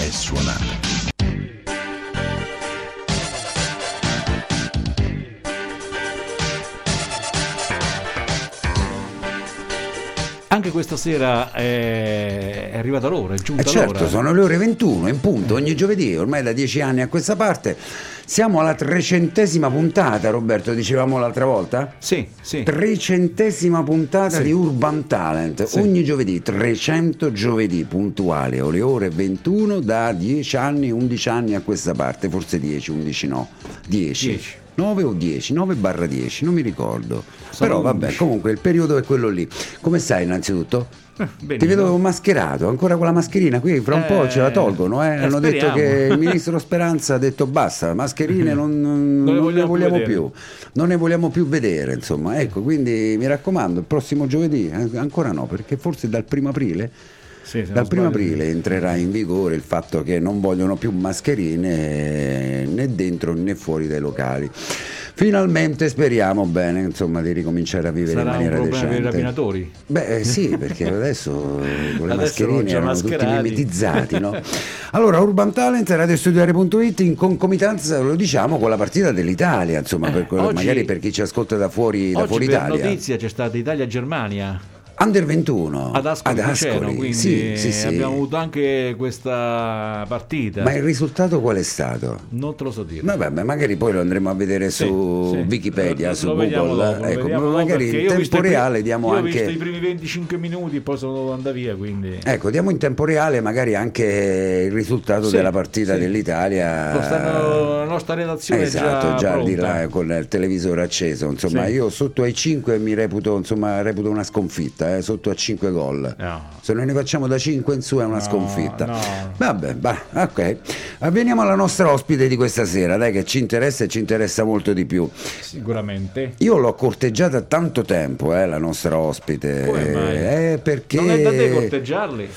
è suonata. Anche questa sera è, è arrivata l'ora, è giunta Eh certo, l'ora. sono le ore 21 in punto, ogni giovedì, ormai da dieci anni a questa parte. Siamo alla trecentesima puntata, Roberto, dicevamo l'altra volta? Sì, sì. Trecentesima puntata Sì. di Urban Talent, Sì. ogni giovedì, 300 giovedì puntuali, alle ore 21 da 10 anni, 11 anni a questa parte, forse 10, 11 no, 10. 10. 9 o 10, 9 barra 10, non mi ricordo. Sono Però vabbè, 11. comunque il periodo è quello lì. Come stai innanzitutto? Ti benissimo. vedo mascherato, ancora con la mascherina, qui fra un po' ce la Eh, tolgono. Eh. eh, Hanno detto speriamo. che il ministro Speranza ha detto basta, mascherine non, non- Non ne vogliamo più più, non ne vogliamo più vedere. Insomma, ecco, quindi mi raccomando, il prossimo giovedì, eh, ancora no, perché forse dal primo aprile. Sì, Dal primo sbaglio, sì. aprile entrerà in vigore il fatto che non vogliono più mascherine eh, né dentro né fuori dai locali. Finalmente speriamo bene insomma, di ricominciare a vivere Sarà in un maniera problema per i decente. rapinatori. Beh eh, sì, perché adesso eh, con le Adesso mascherine erano tutti mimetizzati. No? Allora, Urban Talent, radiostudiare.it in concomitanza, lo diciamo, con la partita dell'Italia, insomma, per quello- oggi- magari per chi ci ascolta da fuori, da Oggi fuori per Italia. notizia c'è stata Italia-Germania Under 21 ad Ascoli, Piceno, quindi sì, sì, sì. abbiamo avuto anche questa partita. Ma il risultato qual è stato? Non te lo so dire. Vabbè, ma magari poi lo andremo a vedere su. Wikipedia, Lo- su lo Google. dopo, ecco, ma magari in ho tempo reale diamo io ho anche. visto i primi 25 minuti, poi sono andare via, quindi Ecco, diamo in tempo reale magari anche il risultato della partita dell'Italia. Stanno- la nostra redazione esatto, già di pronta. là con il televisore acceso. Insomma, io sotto ai 5 mi reputo, insomma, reputo una sconfitta, eh, sotto a 5 gol. No. Se non ne facciamo da 5 in su è una No, sconfitta. no. Vabbè, bah, ok. Veniamo alla nostra ospite di questa sera, dai, che ci interessa e ci interessa molto di più. Sicuramente. Io l'ho corteggiata tanto tempo, eh, la nostra ospite. Come mai? Eh, perché... Non è da te corteggiarli.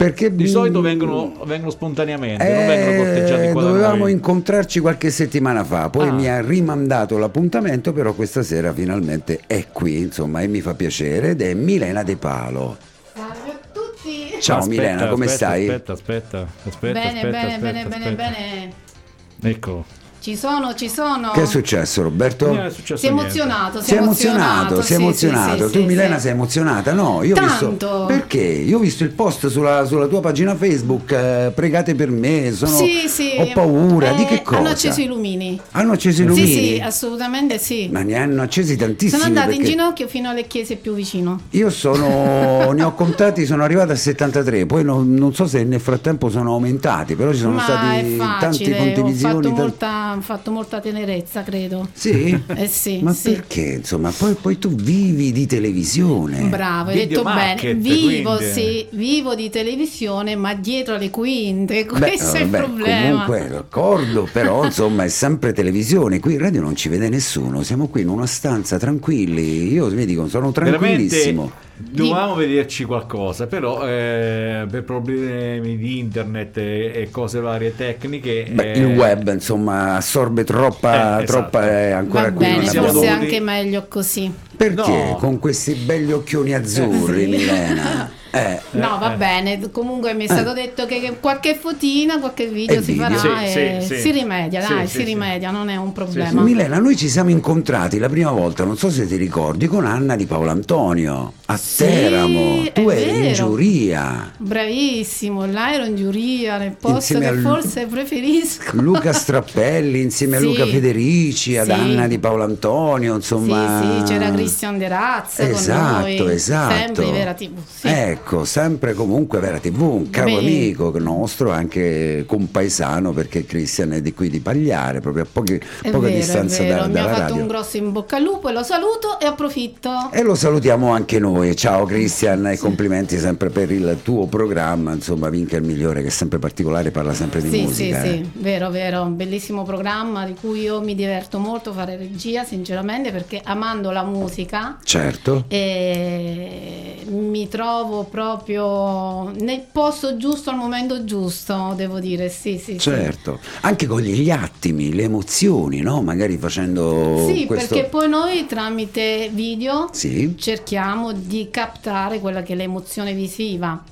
Perché Di solito vengono, vengono spontaneamente, eh, non vengono corteggiati qua da dovevamo incontrarci qualche settimana fa, poi Ah. mi ha rimandato l'appuntamento, però questa sera finalmente è qui, insomma, e mi fa piacere ed è Milena De Palo. Salve a tutti. Ciao Aspetta, Milena, come aspetta, stai? Aspetta, aspetta, aspetta, bene, aspetta, bene, aspetta, bene, bene, aspetta. bene. Ecco. Ci sono, ci sono. Che è successo Roberto? Non è successo Si è emozionato, Sei emozionato, sei sì, emozionato. sì, tu sì, Milena sì. sei emozionata? No, io ho visto. Tanto. Perché? Io ho visto il post sulla, sulla tua pagina Facebook, eh, pregate per me, sono, Sì, sì. ho paura. Di Eh, che cosa? Hanno acceso i lumini. Hanno acceso i lumini? Sì, sì, assolutamente sì. Ma ne hanno accesi tantissimi. Sono andata in perché ginocchio fino alle chiese più vicino. Io sono, ne ho contati, sono arrivato a 73, poi non, non so se nel frattempo sono aumentati, però ci sono Ma stati è tante facile, ho condivisioni. fatto, tan- molta, ho fatto molta tenerezza, credo. Sì? Eh sì, Ma sì. perché? Insomma, poi, poi tu vivi di televisione. Bravo, hai Video detto bene. Vivo, quindi. sì, vivo di televisione, ma dietro le quinte, Beh, questo è il vabbè, problema. Comunque, d'accordo, però insomma è sempre televisione. Qui in radio non ci vede nessuno, siamo qui in una stanza tranquilli. Io mi dico, sono tranquillissimo. Veramente dovevamo vederci qualcosa, però eh, per problemi di internet e, e cose varie tecniche. Beh, eh, il web insomma assorbe troppa, Eh, esatto. troppa eh, ancora Va bene, forse dovuti- anche meglio così. Perché No. con questi belli occhioni azzurri. Milena? Eh, No, va eh. bene. Comunque mi è stato detto che che qualche fotina, qualche video E si video. farà Sì, e sì, si rimedia, Sì, dai, sì, si sì. rimedia, non è un problema. Milena, noi ci siamo incontrati la prima volta, non so se ti ricordi, con Anna di Paolo Antonio a Sì, Teramo. Tu eri in vero. giuria. Bravissimo, là ero in giuria, nel posto Insieme che al- forse preferisco. Luca Strappelli insieme a. Luca Federici, ad Sì. Anna di Paolo Antonio, insomma. Sì, sì, c'era Cristian De Razza Esatto, con noi. esatto. Sempre in vera TV. Sì. Ecco, ecco, sempre comunque Vera TV, un caro Beh. amico nostro, anche compaesano, perché Cristian è di qui di Pagliare, proprio a pochi- poca vero, distanza è vero. da- Mi ha dalla fatto radio. un grosso in bocca al lupo e lo saluto e approfitto. E lo salutiamo anche noi. Ciao Cristian e complimenti sempre per il tuo programma, insomma, Vinca il migliore che è sempre particolare, parla sempre di Sì, musica. sì, eh. sì, vero, vero, un bellissimo programma di cui io mi diverto molto a fare regia, sinceramente, perché amando la musica Certo. e mi trovo proprio nel posto giusto al momento giusto, devo dire, sì, sì, sì. Certo, anche con gli attimi, le emozioni, no? Magari facendo Sì, questo... perché poi noi tramite video Sì. cerchiamo di captare quella che è l'emozione visiva.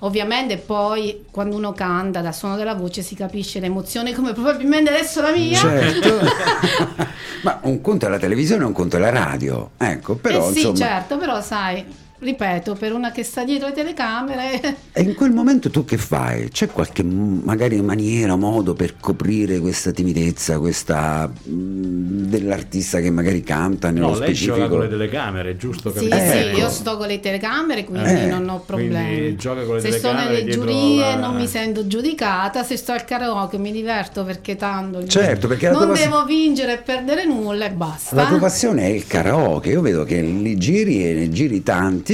Ovviamente poi quando uno canta dal suono della voce si capisce l'emozione come probabilmente adesso la mia. Certo. Ma un conto è la televisione un conto è la radio. Ecco, però eh sì, insomma... certo, però sai, ripeto, per una che sta dietro le telecamere, E in quel momento tu che fai? C'è qualche magari maniera, modo per coprire questa timidezza, questa dell'artista che magari canta nello No, lei specifico? gioca con le telecamere, giusto? sì, capito? sì, Ecco. io sto con le telecamere, quindi Eh, non ho problemi. gioca con le se sto nelle giurie la- non mi sento giudicata, se sto al karaoke mi diverto perché tanto Certo, perché non tua pas- devo vincere e perdere nulla e basta. La tua passione è il karaoke, io vedo che li giri e ne giri tanti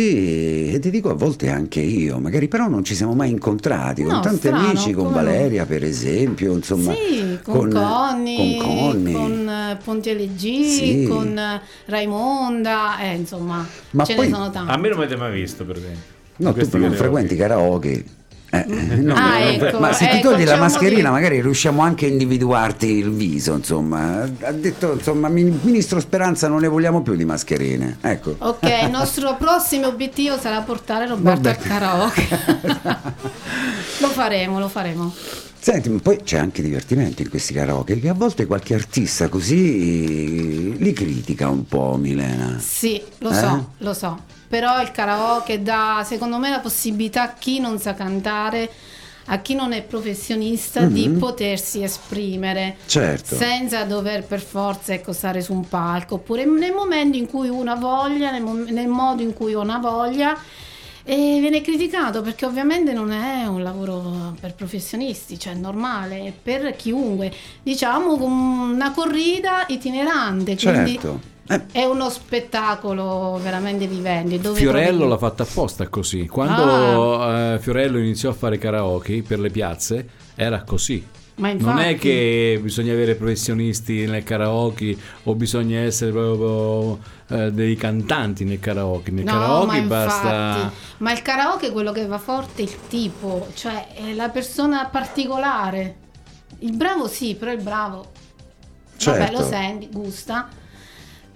e ti dico a volte anche io, magari però non ci siamo mai incontrati, con No, tanti strano, amici, con? Valeria per esempio, insomma, sì, con, Conny, con Conny. con eh, Ponte LG, Sì. con eh, Raimonda, eh, insomma, Ma ce poi- ne sono tanti. A me non mi avete mai visto, per esempio. No, tu Questi non karaoke. frequenti karaoke. Eh, no, Ah, no, ecco, ma se ti ecco, togli la un mascherina motivo. magari riusciamo anche a individuarti il viso, insomma. Ha detto, insomma, Min- Ministro Speranza non ne vogliamo più di mascherine. Ecco. Ok, il nostro prossimo obiettivo sarà portare Roberto Vabbè. al karaoke. lo faremo, lo faremo. Senti, ma poi c'è anche divertimento in questi karaoke, che a volte qualche artista così li critica un po', Milena. Sì, lo Eh? so, lo so. Però il karaoke dà, secondo me, la possibilità a chi non sa cantare, a chi non è professionista, di Mhm. potersi esprimere. Certo. Senza dover per forza ecco, stare su un palco, oppure nel momento in cui uno ha voglia, nel, mom- nel modo in cui uno ha voglia, e viene criticato perché ovviamente non è un lavoro per professionisti, cioè normale, è per chiunque, diciamo con una corrida itinerante, quindi Certo. Eh, è uno spettacolo veramente vivente. Fiorello trovi- l'ha fatta apposta così. Quando eh, Fiorello iniziò a fare karaoke per le piazze, era così. Ma Non è infatti- che bisogna avere professionisti nel karaoke o bisogna essere proprio eh, dei cantanti nel karaoke. Nel No, karaoke ma basta. infatti, ma il karaoke quello che va forte è il tipo, cioè è la persona particolare. Il bravo sì, però il bravo vabbè, Certo. lo senti, gusta.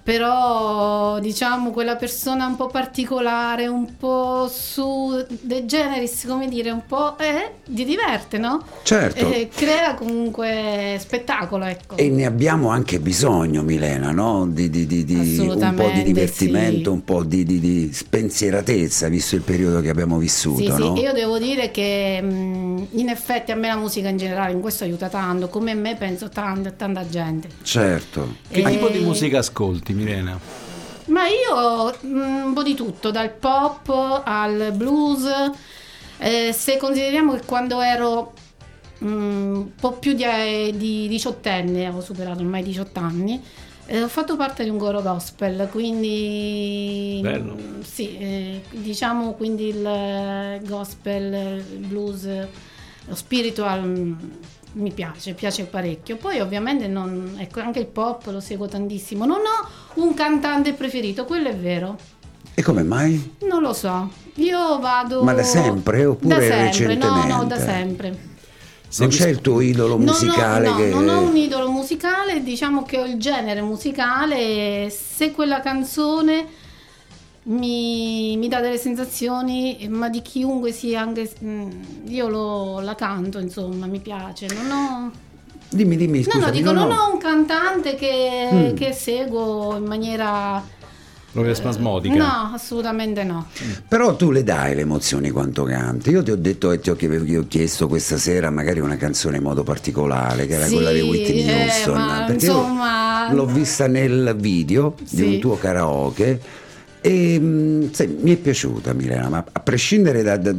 Però diciamo quella persona un po' particolare, un po' su De Generis, come dire, un po' eh, ti diverte, no? Certo. Eh, crea comunque spettacolo, ecco. E ne abbiamo anche bisogno, Milena, no? Di, di- di- di un po' di divertimento, sì. un po' di, di- di spensieratezza, visto il periodo che abbiamo vissuto, Sì, no? sì, io devo dire che mh, in effetti a me la musica in generale in questo aiuta tanto, come a me penso tanta, tanta gente. Certo. Che Eh, tipo di musica ascolti, Milena? Ma io mh, un po' di tutto, dal pop al blues. Eh, se consideriamo che quando ero mh, un po' più di, di diciottenne, avevo superato ormai i 18 anni, eh, ho fatto parte di un coro gospel, quindi Bello. sì, eh, diciamo quindi il eh, gospel, il blues, lo spiritual mh, mi piace, piace parecchio. Poi ovviamente non, ecco, anche il pop lo seguo tantissimo. Non ho un cantante preferito, quello è vero. E come mai? Non lo so. Io vado Ma da sempre oppure da sempre. recentemente? No, no, da sempre. Non c'è il tuo idolo Non ho- musicale no, che... non ho un idolo musicale, diciamo che ho il genere musicale se quella canzone mi, mi dà delle sensazioni, ma di chiunque sia, anche mm, io lo- la canto, insomma, mi piace. Non ho, Dimmi, dimmi, no, scusami. no, dico, no, non no. ho un cantante che, Mm. che seguo in maniera... Proprio spasmodica. No, assolutamente no. Però tu le dai le emozioni quanto canti. Io ti ho detto e ti ho, chie- ti ho chiesto questa sera magari una canzone in modo particolare, che era Sì, quella di Whitney eh, Houston. io insomma- l'ho vista nel video di Sì. un tuo karaoke. E, mh, sai, mi è piaciuta Milena, ma a prescindere da, da-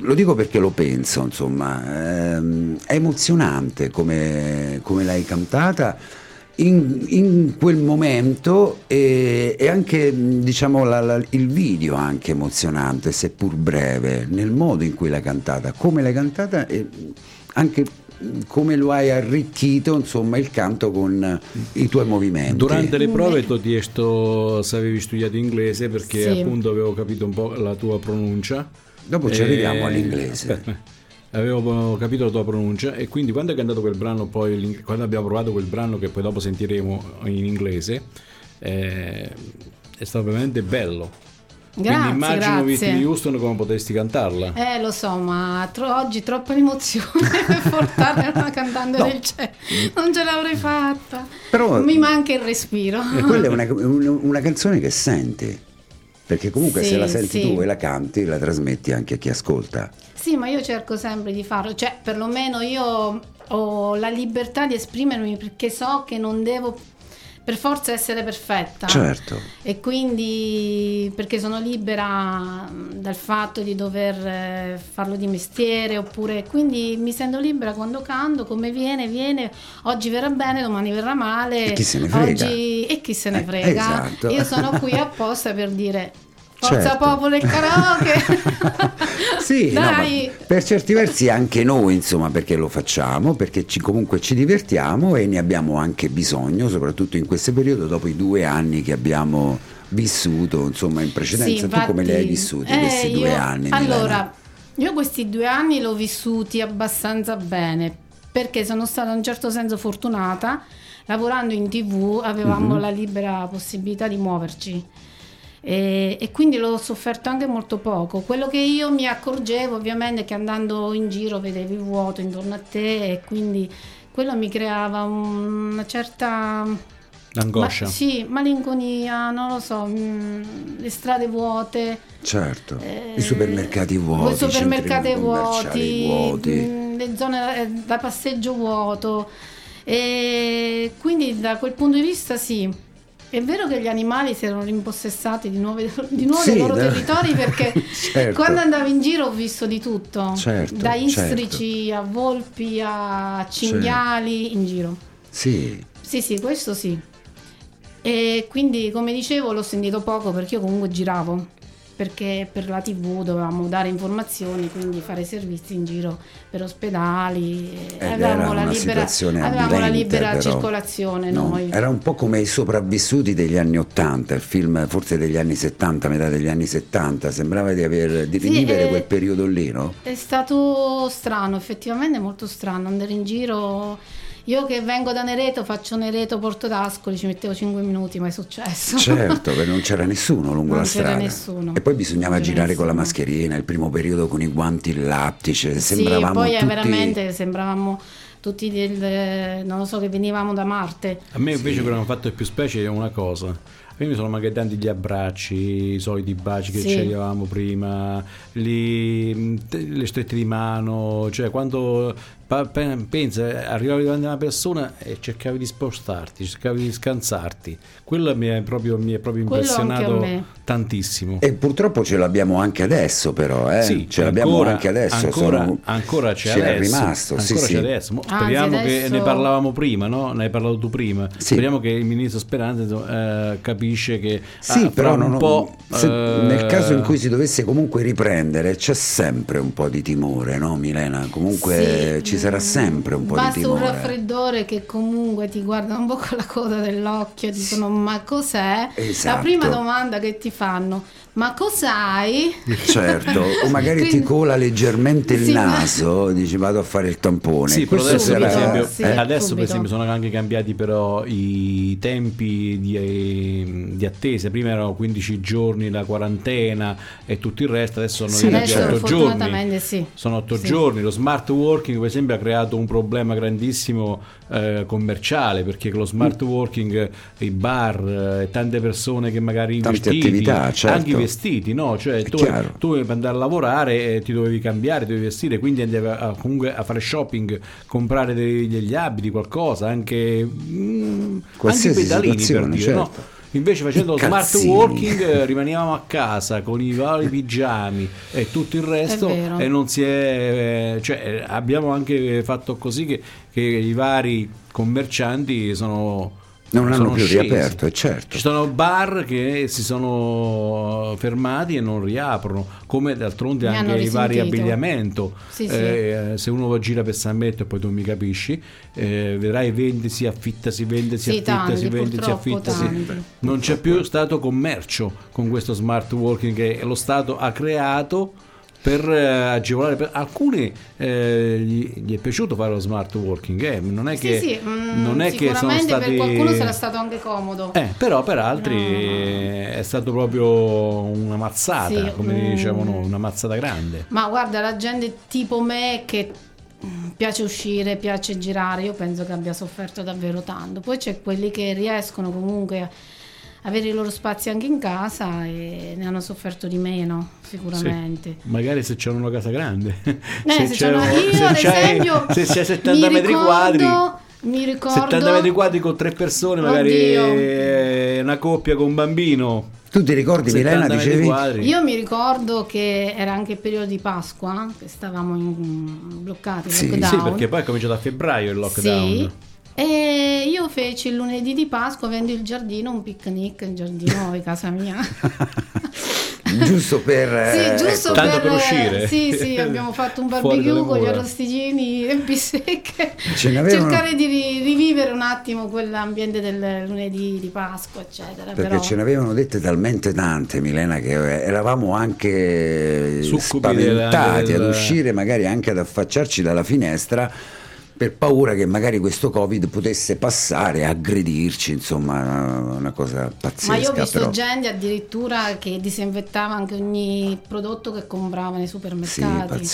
lo dico perché lo penso, insomma, ehm, è emozionante come, come l'hai cantata. In, in quel momento e, e anche diciamo la- la- il video anche emozionante, seppur breve, nel modo in cui l'hai cantata, come l'hai cantata e anche come lo hai arricchito insomma il canto con eh, i tuoi movimenti. Durante le prove ti ho chiesto se avevi studiato inglese perché Sì. appunto avevo capito un po' la tua pronuncia. Dopo ci E- arriviamo all'inglese. Aspetta. Avevo capito la tua pronuncia e quindi quando hai cantato quel brano, poi quando abbiamo provato quel brano che poi dopo sentiremo in inglese, eh, è stato veramente bello. Grazie, quindi immagino grazie. Whitney Houston come potresti cantarla. Eh, lo so, ma tro- oggi troppa emozione per portare una cantante No. del cielo. Non ce l'avrei fatta. Però- Mi manca il respiro. E quella è una, un- una canzone che senti, perché comunque Sì, se la senti sì. tu e la canti, la trasmetti anche a chi ascolta. Sì, ma io cerco sempre di farlo, cioè perlomeno io ho la libertà di esprimermi perché so che non devo per forza essere perfetta. Certo. E quindi perché sono libera dal fatto di dover eh, farlo di mestiere oppure quindi mi sento libera quando canto, come viene, viene, oggi verrà bene, domani verrà male. E chi se ne frega. Oggi... E chi se ne Eh, frega. esatto. Io sono qui apposta per dire Forza Certo. popolo e karaoke. Sì, no, Dai. per certi versi anche noi, insomma, perché lo facciamo, perché ci- comunque ci divertiamo e ne abbiamo anche bisogno, soprattutto in questo periodo, dopo i due anni che abbiamo vissuto, insomma, in precedenza. Sì, tu come li hai infatti, vissuti eh, questi due io- anni? Milena? Allora, io questi due anni l'ho vissuti abbastanza bene perché sono stata in un certo senso fortunata. Lavorando in tv avevamo Mhm. la libera possibilità di muoverci e, e quindi l'ho sofferto anche molto poco. Quello che io mi accorgevo ovviamente è che andando in giro vedevi il vuoto intorno a te e quindi quello mi creava un- una certa Angoscia. ma- sì, malinconia, non lo so, mm, le strade vuote. Certo, eh, i supermercati vuoti, i supermercati vuoti, vuoti. mm, le zone eh, da passeggio vuoto. E quindi da quel punto di vista sì. È vero che gli animali si erano rimpossessati di nuovo, di nuovo Sì, dei loro da- territori perché Certo. quando andavo in giro ho visto di tutto, Certo, da istrici a volpi a cinghiali in giro. Sì, Sì, sì, questo sì. E quindi, come dicevo, l'ho sentito poco perché io comunque giravo. Perché per la TV dovevamo dare informazioni, quindi fare servizi in giro per ospedali. Ed avevamo la libera, avevamo la libera però. circolazione No, noi. Era un po' come i sopravvissuti degli anni 80, il film forse degli anni 70, metà degli anni 70, sembrava di, aver, di Sì, rivivere eh, quel periodo lì, no? È stato strano, effettivamente molto strano andare in giro. Io che vengo da Nereto, faccio Nereto Porto d'Ascoli, ci mettevo 5 minuti, ma è successo. Certo, perché non c'era nessuno lungo Non la c'era strada. nessuno. E poi bisognava Non c'era girare con la nessuno. mascherina, il primo periodo con i guanti in lattice, Sì, sembravamo poi tutti... veramente sembravamo tutti del, non lo so, che venivamo da Marte. A me invece quello che mi ha fatto più specie è una cosa. A me mi sono magari tanti gli abbracci, i soliti baci che Sì. ci avevamo prima, li- te- le strette di mano, cioè quando pensa, arrivavi davanti a una persona e cercavi di spostarti, cercavi di scansarti. Quello mi è proprio, mi è proprio impressionato tantissimo. E purtroppo ce l'abbiamo anche adesso però, eh? Sì, ce l'abbiamo ancora- anche adesso. Ancora, sono- ancora c'è, c'è adesso. rimasto, sì, ancora sì. c'è adesso. Mo Anzi, speriamo che adesso- ne parlavamo prima, no? Ne hai parlato tu prima. Sì. Speriamo che il ministro Speranza eh, capisce che Sì, ah, però non- po', se- eh, nel caso in cui si dovesse comunque riprendere c'è sempre un po' di timore, no Milena? Comunque Sì, ci sarà sempre un po' di Basta un timore. raffreddore che comunque ti guarda un po' con la coda dell'occhio e dicono ma cos'è? Esatto. La prima domanda che ti fanno, ma cos'hai? Certo, o magari ti Quindi- cola leggermente il Sì, ma- naso, dici vado a fare il tampone. Sì, però adesso, per esempio, sì, eh, adesso per esempio sono anche cambiati però i tempi di, di attesa. Prima erano 15 giorni la quarantena e tutto il resto, adesso sono Sì, Adesso 8 giorni. sì. Sono otto Sì. giorni, lo smart working per esempio ha creato un problema grandissimo eh, commerciale perché con lo smart working eh, i bar e tante persone che magari Tante attività, certo. Vestiti, no? Cioè tu, tu per andare a lavorare eh, ti dovevi cambiare, dovevi vestire, quindi andavi a, comunque a fare shopping, comprare dei- degli abiti, qualcosa, anche, mm, anche pedalini per dire, no? certo. Invece facendo I smart working eh, rimaniamo a casa con i vari pigiami e tutto il resto e non si è... eh, cioè, eh, abbiamo anche fatto così che, che i vari commercianti sono... Non hanno più scesi. riaperto, è certo. Ci sono bar che si sono fermati e non riaprono, come d'altronde Mi anche i vari abbigliamento. Sì, sì. Eh, se uno gira per San Metto e poi tu mi capisci, eh, vedrai vende, si affitta, si vende, si Sì, affitta, tanti, si vende, si affitta. si-. Non c'è più stato commercio con questo smart working che lo Stato ha creato per eh, agevolare per alcuni eh, gli, gli è piaciuto fare lo smart working eh, non è che sì, sì, mm, non è che sono sicuramente stati per qualcuno sarà stato anche comodo. eh, però per altri No. è stato proprio una mazzata, Sì, come mm. diciamo noi, una mazzata grande. Ma guarda, la gente tipo me che mm, piace uscire, piace girare, io penso che abbia sofferto davvero tanto. Poi c'è quelli che riescono comunque a avere i loro spazi anche in casa e ne hanno sofferto di meno, sicuramente. Magari se c'è una casa grande. Eh, se c'è c'è una- un- io se ad esempio se c'è 70 mi metri quadri. ricordo- Mi ricordo 70 metri quadri con tre persone, magari Oddio. una coppia con un bambino. Tu ti ricordi 70 Milena, dicevi? quadri. Io mi ricordo che era anche il periodo di Pasqua, che stavamo in- bloccati Sì. lockdown. Sì, perché poi è cominciato a febbraio il lockdown. Sì. E io feci il lunedì di Pasqua, avendo il giardino, un picnic in giardino di casa mia. Giusto per... sì, giusto ecco. Tanto per uscire. Sì, sì, abbiamo fatto un barbecue con gli arrosticini e bistecche. Ce n'avevano- Cercare di ri- rivivere un attimo quell'ambiente del lunedì di Pasqua, eccetera. Perché però... ce ne avevano dette talmente tante, Milena, che eh, eravamo anche Succubi spaventati della- del- ad uscire, magari anche ad affacciarci dalla finestra per paura che magari questo Covid potesse passare aggredirci, insomma, una cosa pazzesca. Ma io ho visto però. gente addirittura che disinfettava anche ogni prodotto che comprava nei Sì, supermercati.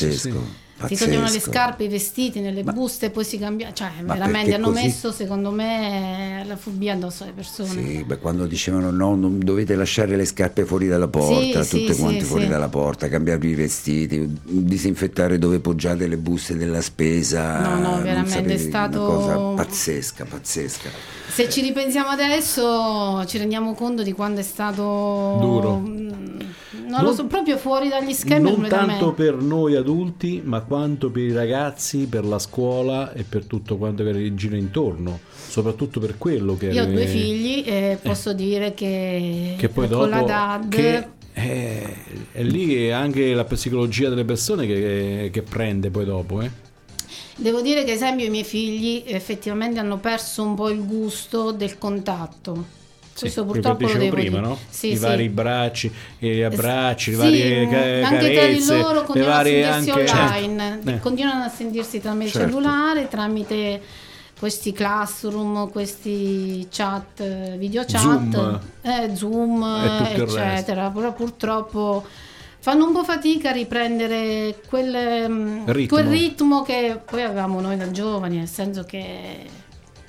Pazzesco. Si toglievano le scarpe, i vestiti nelle Ma- buste poi si cambiava. Cioè, veramente hanno così? messo, secondo me, la fobia addosso alle persone. Sì, beh, quando dicevano no, non dovete lasciare le scarpe fuori dalla porta, Sì, tutte sì, quante sì, fuori dalla porta, cambiarvi i vestiti, disinfettare dove poggiate le buste della spesa. No, no, veramente è sapevi, stato- una cosa pazzesca, pazzesca. Se ci ripensiamo adesso, ci rendiamo conto di quando è stato Duro. mm, Non lo Non- so, proprio fuori dagli schemi non tanto per noi adulti, ma quanto per i ragazzi, per la scuola e per tutto quanto che gira intorno, soprattutto per quello che Io ho eh, due figli e posso dire che, che poi con dopo la DAD che eh, è lì anche la psicologia delle persone che, che prende poi dopo, eh. Devo dire che esempio i miei figli effettivamente hanno perso un po' il gusto del contatto. Questo quello che purtroppo lo devo prima, no? Sì, I sì. vari bracci, gli abbracci, le Sì, varie ca- anche carezze, tra di loro continuano a sentirsi anche online, Eh. continuano a sentirsi tramite Certo. cellulare, tramite questi classroom, questi chat, eh, video chat, Zoom. eh, Zoom, eccetera. Però purtroppo fanno un po' fatica a riprendere quel, mm, Ritmo. quel ritmo che poi avevamo noi da giovani, nel senso che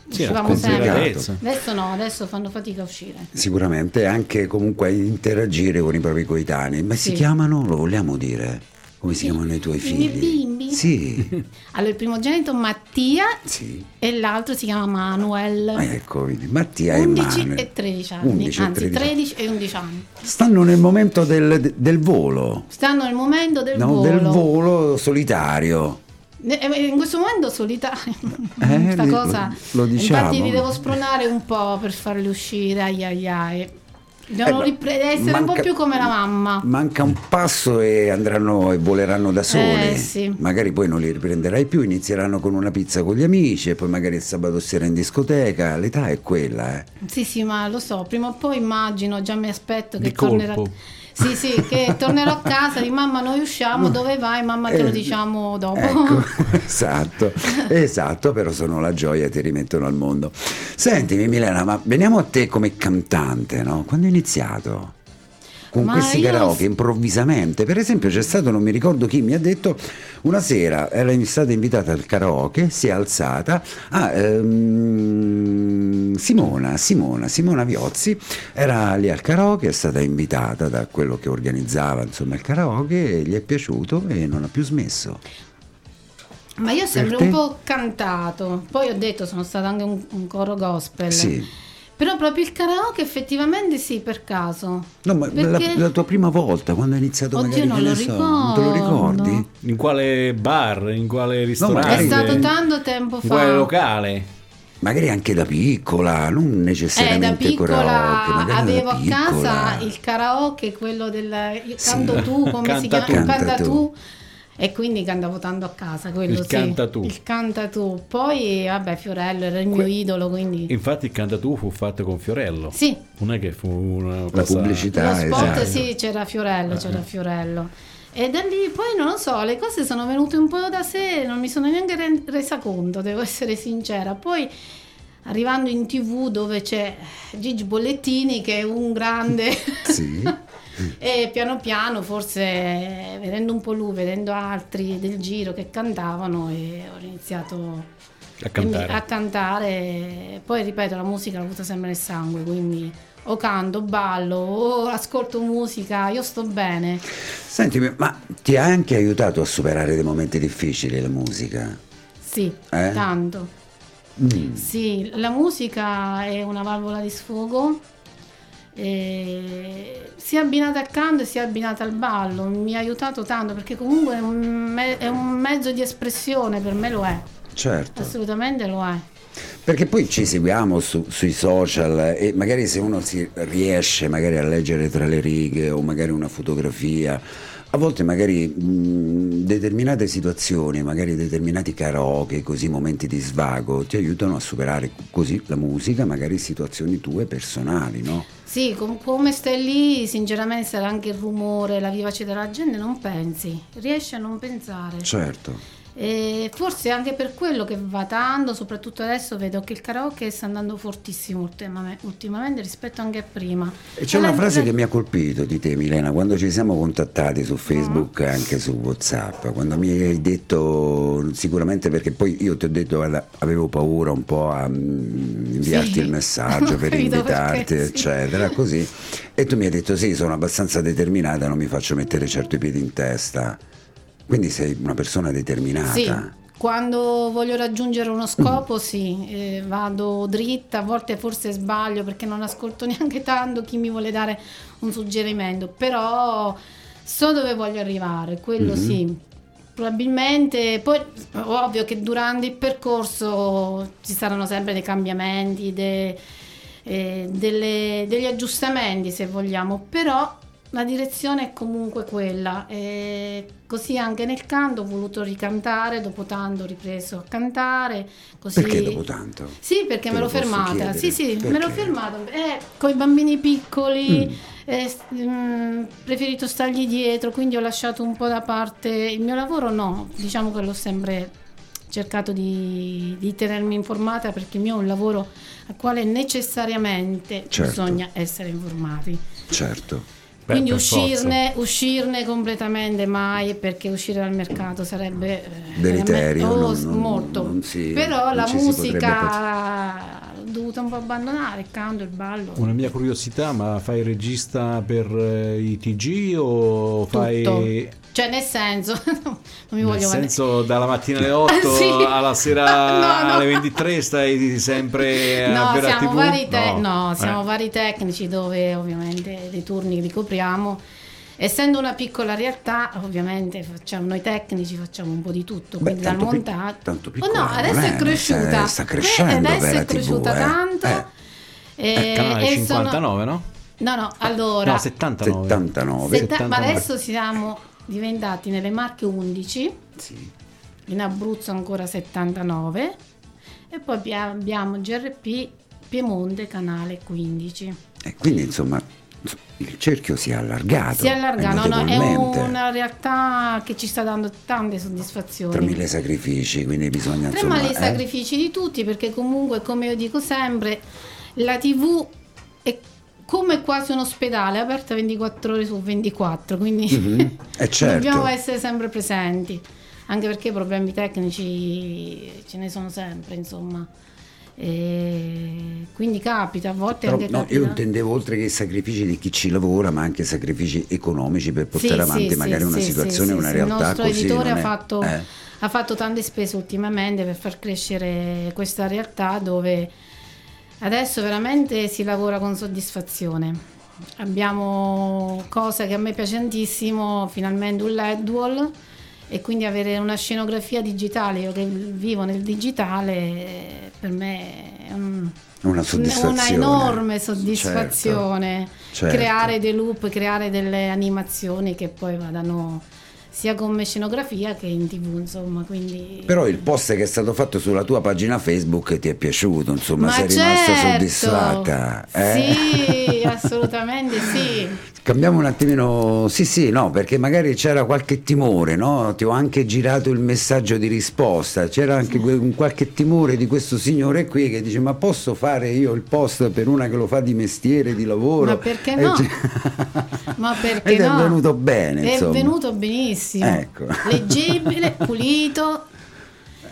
Sì. Adesso no, adesso fanno fatica a uscire. Sicuramente anche comunque a interagire con i propri coetanei. Ma si Sì. chiamano, lo vogliamo dire? Come si chiamano i tuoi I figli? miei bimbi? Sì, Allora, il primogenito Mattia sì. e l'altro si chiama Manuel. Ah, ecco, vedi, Mattia 11 e Manuel. e 13 anni, 11 e anzi 13 anni. 13 e 11 anni. Stanno nel momento del, del volo, Stanno nel momento del no, volo. del volo solitario. Eh, In questo momento solitario, Eh, questa cosa. lo diciamo. Infatti li devo spronare un po' per farli uscire, ai ai ai. Devono Eh, essere un po' manca- più come la mamma. Manca un passo e andranno e voleranno da soli. Eh, sì. Magari poi non li riprenderai più, inizieranno con una pizza con gli amici e poi magari il sabato sera in discoteca. L'età è quella, eh. Sì, sì, ma lo so, prima o poi immagino, già mi aspetto che Di tornerà. colpo. Sì, sì, che tornerò a casa di mamma, noi usciamo, dove vai? Mamma te lo Eh, diciamo dopo. Ecco, esatto, esatto, però sono la gioia e ti rimettono al mondo. Sentimi Milena, ma veniamo a te come cantante, no? Quando hai iniziato? Con Ma questi io- karaoke improvvisamente, per esempio c'è stato, non mi ricordo chi mi ha detto, una sera era stata invitata al karaoke, si è alzata, ah, ehm, Simona, Simona, Simona Viozzi era lì al karaoke, è stata invitata da quello che organizzava insomma il karaoke, e gli è piaciuto e non ha più smesso. Ma io ho sempre un po' cantato, poi ho detto sono stato anche un, un coro gospel. Sì. Però proprio il karaoke effettivamente sì, per caso. No, ma Perché- la, la tua prima volta, quando hai iniziato Oddio, magari, non lo so, non te lo ricordi? In quale bar, in quale ristorante? È magari stato tanto tempo in fa. quale locale? Magari anche da piccola, non Eh, da necessariamente piccola karaoke, avevo da a casa il karaoke, quello del io Sì. canto tu, come si Canta chiama? tu. Canta Canta tu. Tu. E quindi cantavo tanto a casa, quello Il sì. canta tu. Il canta tu. Poi, vabbè, Fiorello era il mio Que- idolo, quindi... Infatti il cantatù fu fatto con Fiorello. Sì, Non è che fu una La cosa... pubblicità, lo spot esatto. sì, c'era Fiorello, Eh. c'era Fiorello. E da lì poi non lo so, le cose sono venute un po' da sé, non mi sono neanche re- resa conto, devo essere sincera. Poi arrivando in tv dove c'è Gigi Bollettini che è un grande Sì. e piano piano forse vedendo un po' lui, vedendo altri del giro che cantavano e ho iniziato A cantare. a cantare. Poi ripeto, la musica l'ho avuta sempre nel sangue, quindi o canto, ballo, o ascolto musica, io sto bene. Sentimi, ma ti ha anche aiutato a superare dei momenti difficili la musica? Sì, Eh? tanto. Mm. Sì, la musica è una valvola di sfogo, eh, sia abbinata al canto sia abbinata al ballo, mi ha aiutato tanto perché comunque è un, me- è un mezzo di espressione, per me lo è, Certo. assolutamente lo è. Perché poi ci seguiamo su- sui social e magari se uno si riesce magari a leggere tra le righe o magari una fotografia, a volte magari mh, determinate situazioni, magari determinati karaoke, così momenti di svago, ti aiutano a superare così la musica, magari situazioni tue personali, no? Sì, com- come stai lì, sinceramente sarà anche il rumore, la vivacità della gente, non pensi, riesci a non pensare. Certo. E forse anche per quello che va tanto, soprattutto adesso vedo che il karaoke sta andando fortissimo ultimame- ultimamente rispetto anche a prima. E c'è E una frase che mi ha colpito di te Milena, quando ci siamo contattati su Facebook e anche su Whatsapp, quando mi hai detto sicuramente perché poi io ti ho detto guarda, avevo paura un po' a mm, inviarti Sì. il messaggio per invitarti perché, sì. eccetera, così e tu mi hai detto sì, sono abbastanza determinata, non mi faccio mettere certo i piedi in testa. Quindi sei una persona determinata. Sì, quando voglio raggiungere uno scopo sì, eh, vado dritta, a volte forse sbaglio perché non ascolto neanche tanto chi mi vuole dare un suggerimento, però so dove voglio arrivare, quello Mhm. sì. Probabilmente, poi ovvio che durante il percorso ci saranno sempre dei cambiamenti, de- eh, delle- degli aggiustamenti se vogliamo, però la direzione è comunque quella. E così anche nel canto ho voluto ricantare, dopo tanto ho ripreso a cantare. Così... Perché dopo tanto? Sì, perché Te me l'ho fermata. Sì, sì, me l'ho Perché? fermata. Eh, con i bambini piccoli, Mm. eh, mm, preferito stargli dietro, quindi ho lasciato un po' da parte il mio lavoro. No, diciamo che l'ho sempre cercato di, di tenermi informata perché il mio è un lavoro al quale necessariamente Certo. bisogna essere informati. Certo. Beh, Quindi uscirne, uscirne completamente mai perché uscire dal mercato sarebbe eh, Deleterio, oh, non- non- molto. non si- Però non la musica l'ho dovuta un po' abbandonare, il canto, il ballo. Una mia curiosità, ma fai regista per eh, i TG o fai... Cioè, nel senso, non mi Nel voglio senso, dalla mattina alle 8 Sì. alla sera No, no. alle 23 stai sempre a No, la siamo, TV? vari, te- no, siamo Eh. vari tecnici dove ovviamente dei turni li copriamo. Essendo una piccola realtà, ovviamente facciamo, noi tecnici facciamo un po' di tutto, Beh, quindi dal tanto pic- montaggio. tanto Oh no, adesso è, è cresciuta. sta- crescendo Eh, adesso è cresciuta TV, eh. tanto. Eh. Eh, Canale e 59, no? sono- No, no, allora. No, 79. 79. setta- ma 79. adesso siamo diventati nelle Marche 11, Sì. in Abruzzo ancora 79 e poi abbia- abbiamo GRP Piemonte canale 15. E quindi insomma il cerchio si è allargato. Si allarga, no, no, è una realtà che ci sta dando tante Tra soddisfazioni. mille sacrifici, quindi bisogna Tra insomma... mille eh? sacrifici di tutti, perché comunque, come io dico sempre, la TV è come quasi un ospedale, aperta 24 ore su 24, quindi Mhm, eh, certo. dobbiamo essere sempre presenti, anche perché problemi tecnici ce ne sono sempre, insomma. E quindi capita, a volte Però, anche no, capita. io intendevo oltre che i sacrifici di chi ci lavora, ma anche sacrifici economici per portare Sì, avanti sì, magari sì, una situazione, una sì. realtà Il nostro così. editore ha è- fatto, eh. ha fatto tante spese ultimamente per far crescere questa realtà dove Adesso veramente si lavora con soddisfazione. Abbiamo cose che a me piace tantissimo, finalmente un LED wall e quindi avere una scenografia digitale, io che vivo nel digitale, per me è un, una. Una enorme soddisfazione. Certo, certo. Creare dei loop, creare delle animazioni che poi vadano sia come scenografia che in tv insomma quindi però il post che è stato fatto sulla tua pagina facebook ti è piaciuto insomma Ma sei certo. rimasta soddisfatta eh? sì assolutamente sì cambiamo un attimino sì sì no perché magari c'era qualche timore no ti ho anche girato il messaggio di risposta c'era anche un qualche timore di questo signore qui che dice ma posso fare io il post per una che lo fa di mestiere di lavoro ma perché no ma perché ed no è venuto bene è insomma. venuto benissimo Ecco. leggibile, pulito.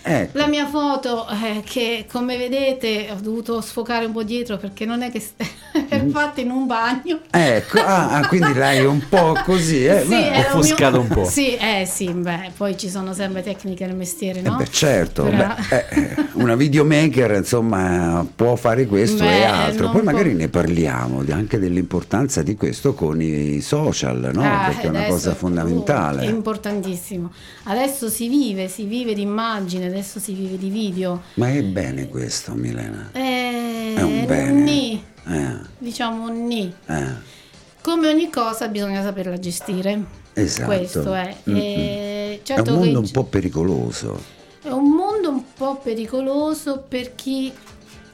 Ecco. La mia foto, eh, che come vedete ho dovuto sfocare un po' dietro perché non è che è fatta in un bagno. Ecco, ah, quindi l'hai un po' così, eh? Sì, offuscato un po'. Sì, eh sì, beh, poi ci sono sempre tecniche nel mestiere, no? Eh beh, certo, Però- beh, eh, una videomaker insomma può fare questo Beh, e altro, poi può- magari ne parliamo anche dell'importanza di questo con i social, no? Ah, Perché è una cosa È fondamentale. importantissimo. Adesso si vive, si vive di immagine, adesso si vive di video. Ma è bene questo, Milena. Eh, È un bene. nì, Eh, diciamo un nì. eh, Come ogni cosa bisogna saperla gestire. esatto. Questo è. Mm-mm. E È certo un mondo un po' pericoloso. è un mondo un po' pericoloso per chi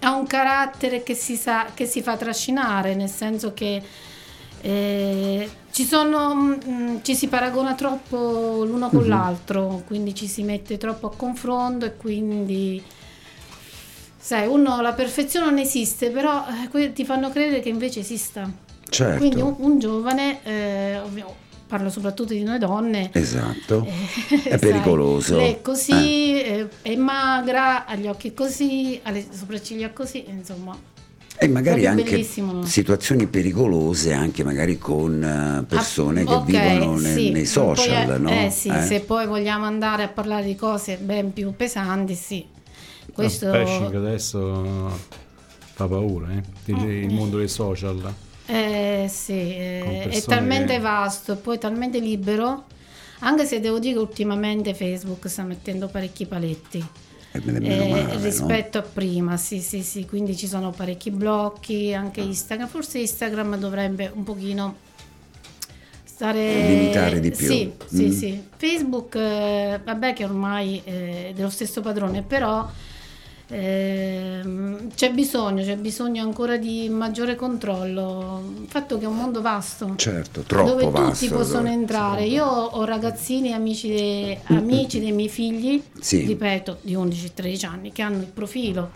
ha un carattere che si, sa, che si fa trascinare, nel senso che eh, ci, sono, mm, ci si paragona troppo l'uno con Mhm. l'altro, quindi ci si mette troppo a confronto e quindi... Sai, uno la perfezione non esiste, però eh, ti fanno credere che invece esista. Certo. Quindi un, un giovane, eh, ovvio- parlo soprattutto di noi donne, Esatto. eh, È pericoloso. Lei è così, eh, è magra, ha gli occhi così, ha le sopracciglia così, insomma. E magari anche bellissimo, situazioni pericolose anche magari con eh, persone Ah, che ok, vivono ne- sì. nei social, Poi, eh, no? Eh sì, Eh? se poi vogliamo andare a parlare di cose ben più pesanti, sì. Questo... Il bashing adesso fa paura, eh? Il, il mondo dei social. Eh sì, eh, è talmente che- vasto e poi talmente libero, anche se devo dire che ultimamente Facebook sta mettendo parecchi paletti. Eh, Eh, male, no? rispetto a prima, sì, sì, sì, quindi ci sono parecchi blocchi, anche Instagram, forse Instagram dovrebbe un pochino stare... Limitare di più. Sì, sì, Mm. sì. Facebook, eh, vabbè che ormai eh, è dello stesso padrone, però ehm, c'è bisogno, c'è bisogno ancora di maggiore controllo, il fatto che è un mondo vasto Certo, troppo dove vasto. tutti possono dove- entrare. Io ho ragazzini, amici, de- amici dei miei figli, Sì. ripeto, di 11-13 anni, che hanno il profilo.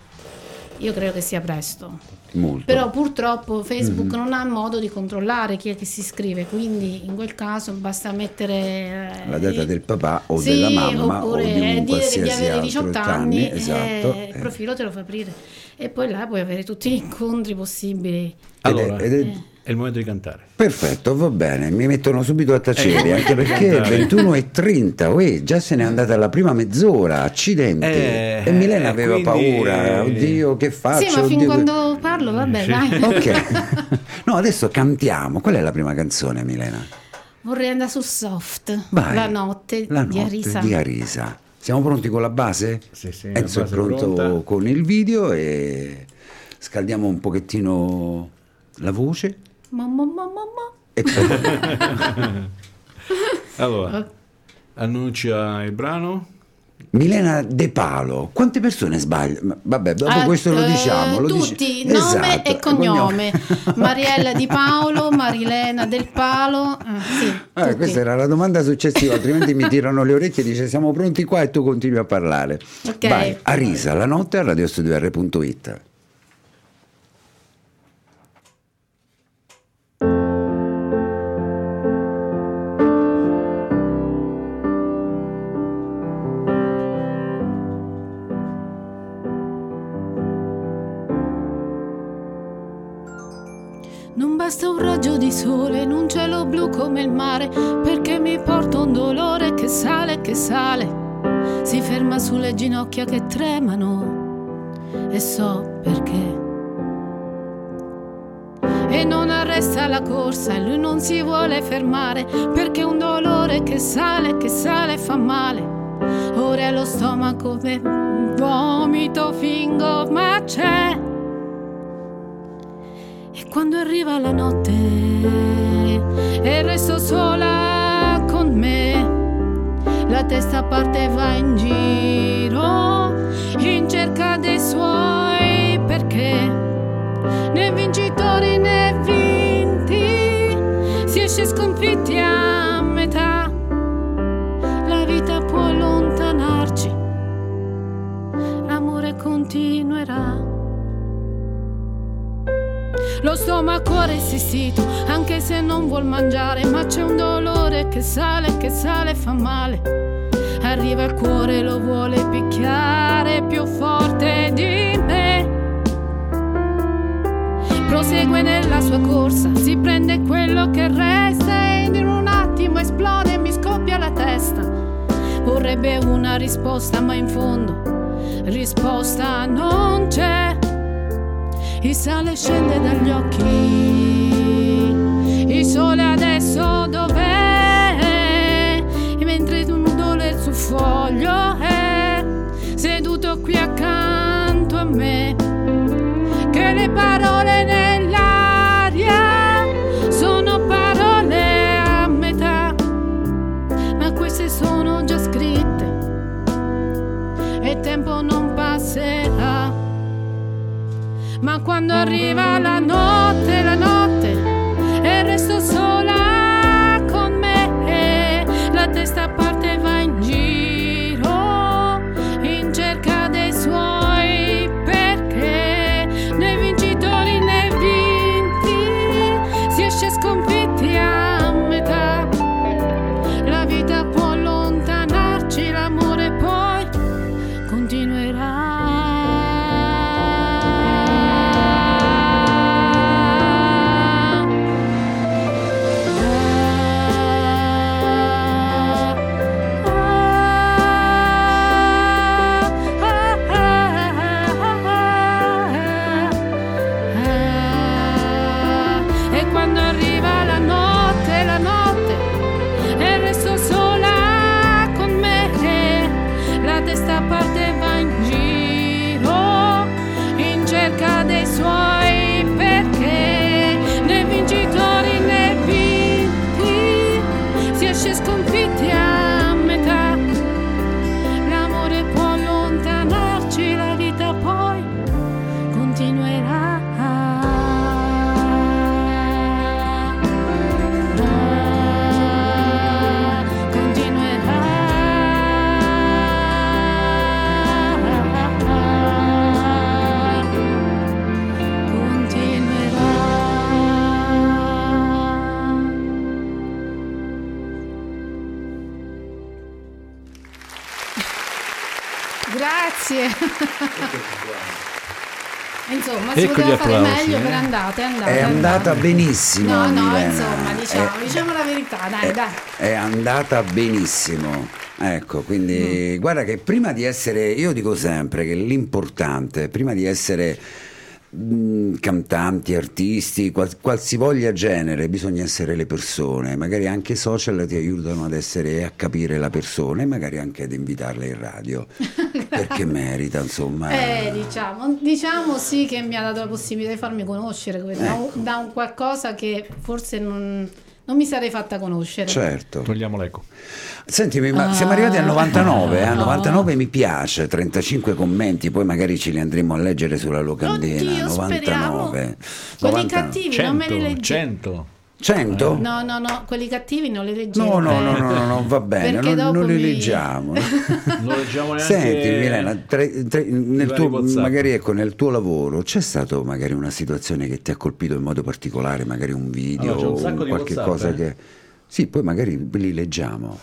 Io credo che sia presto. Molto. Però purtroppo Facebook Mm-hmm. non ha modo di controllare chi è che si iscrive, quindi in quel caso basta mettere eh, la data i- del papà o Sì, della mamma o oppure di un dire di qualsiasi avere altro 18 età, anni, esatto. eh, il eh. profilo te lo fa aprire e poi là puoi avere tutti gli incontri possibili. Ed è- Allora, ed è- Eh. è il momento di cantare. Perfetto, va bene, mi mettono subito a tacere, Eh. anche perché 21.30, uè, già se n'è andata la prima mezz'ora, accidenti. Eh, e Milena eh, aveva quindi- paura, oddio che faccio? sì, ma fin oddio, che- parlo, vabbè, dai. Ok, no, adesso cantiamo. Qual è la prima canzone, Milena? Vorrei andare su soft, Vai. la notte La di notte Arisa. di Arisa. Siamo pronti con la base? Sì, sì, Enzo è base è pronto pronta. con il video e scaldiamo un pochettino la voce Ma, ma, ma, ma, ma. e poi Allora, annuncia il brano. Milena De Palo. Quante persone sbagliano? Vabbè, dopo Ah, questo lo eh, diciamo. Lo dici- tutti, nome Esatto, e cognome. Mariella Di Paolo, Marilena Del Palo. eh, sì, Eh, tutti. questa era la domanda successiva, altrimenti mi tirano le orecchie e dice siamo pronti qua e tu continui a parlare. Ok. Vai, Arisa, la notte a radiostudio.it. basta un raggio di sole in un cielo blu come il mare, perché mi porta un dolore che sale, che sale. Si ferma sulle ginocchia che tremano e so perché. e non arresta la corsa e lui non si vuole fermare perché un dolore che sale, che sale fa male. Ora lo stomaco per vomito fingo ma c'è. E quando arriva la notte e resto sola con me, la testa parte e va in giro in cerca dei suoi perché né vincitori né vinti si esce sconfitti a metà. La vita può allontanarci, l'amore continuerà. Stomaco resistito, anche se non vuol mangiare, ma c'è un dolore che sale, che sale, fa male. Arriva il cuore, lo vuole picchiare più forte di me. Prosegue nella sua corsa, si prende quello che resta e in un attimo esplode e mi scoppia la testa. Vorrebbe una risposta, ma in fondo risposta non c'è. Il sale scende dagli occhi, il sole adesso dov'è? E mentre un nudole sul foglio è seduto qui accanto a me, che le parole quando arriva la notte, la notte, si Ecco gli poteva fare applausi, meglio eh. per andata, è andata. È andata benissimo. No, no, Milena. insomma, diciamo, È- diciamo la verità, dai, è, dai. è andata benissimo. Ecco, Mm. quindi guarda che prima di essere, io dico sempre che l'importante, prima di essere mh, cantanti, artisti, qual- qualsivoglia genere, bisogna essere le persone. Magari anche i social ti aiutano ad essere e a capire la persona e magari anche ad invitarla in radio. perché merita, insomma. Eh, diciamo, diciamo sì che mi ha dato la possibilità di farmi conoscere da, Ecco. un, da un qualcosa che forse non, non mi sarei fatta conoscere. Certo. Togliamo l'eco. Sentimi, ma Ah. siamo arrivati al 99, eh? a Ah. 99 mi piace, 35 commenti, poi magari ce li andremo a leggere sulla locandina. Oddio, 99. Quelli 99. cattivi non me li 100, leggi. 100. 100? No, no, no, quelli cattivi non li leggevo. No, no, eh. no, no, no, no, va bene, Perché non, dopo non li mi- leggiamo. Non leggiamo neanche Senti Milena, tre- tre- nel tuo, magari ecco, nel tuo lavoro c'è stato magari una situazione che ti ha colpito in modo particolare, magari un video Allora, un o qualche WhatsApp, cosa eh. che... Sì, poi magari li leggiamo.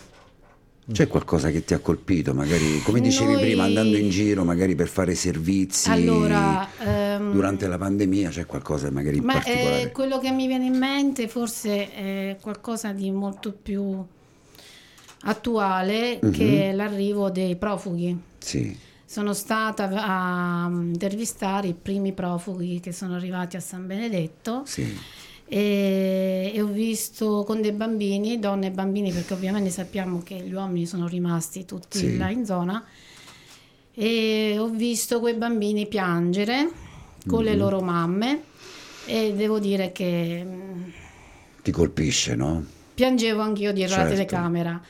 C'è qualcosa che ti ha colpito, magari come dicevi Noi- prima, andando in giro magari per fare servizi Allora, ehm, durante la pandemia, c'è qualcosa magari in Ma particolare? eh, quello che mi viene in mente forse è qualcosa di molto più attuale Mhm. che è l'arrivo dei profughi. Sì, sono stata a intervistare i primi profughi che sono arrivati a San Benedetto. Sì. E, e ho visto con dei bambini, donne e bambini, perché ovviamente sappiamo che gli uomini sono rimasti tutti Sì. là in zona, e ho visto quei bambini piangere con le loro mamme e devo dire che mm, Ti colpisce, no? piangevo anch'io dietro la Certo. telecamera.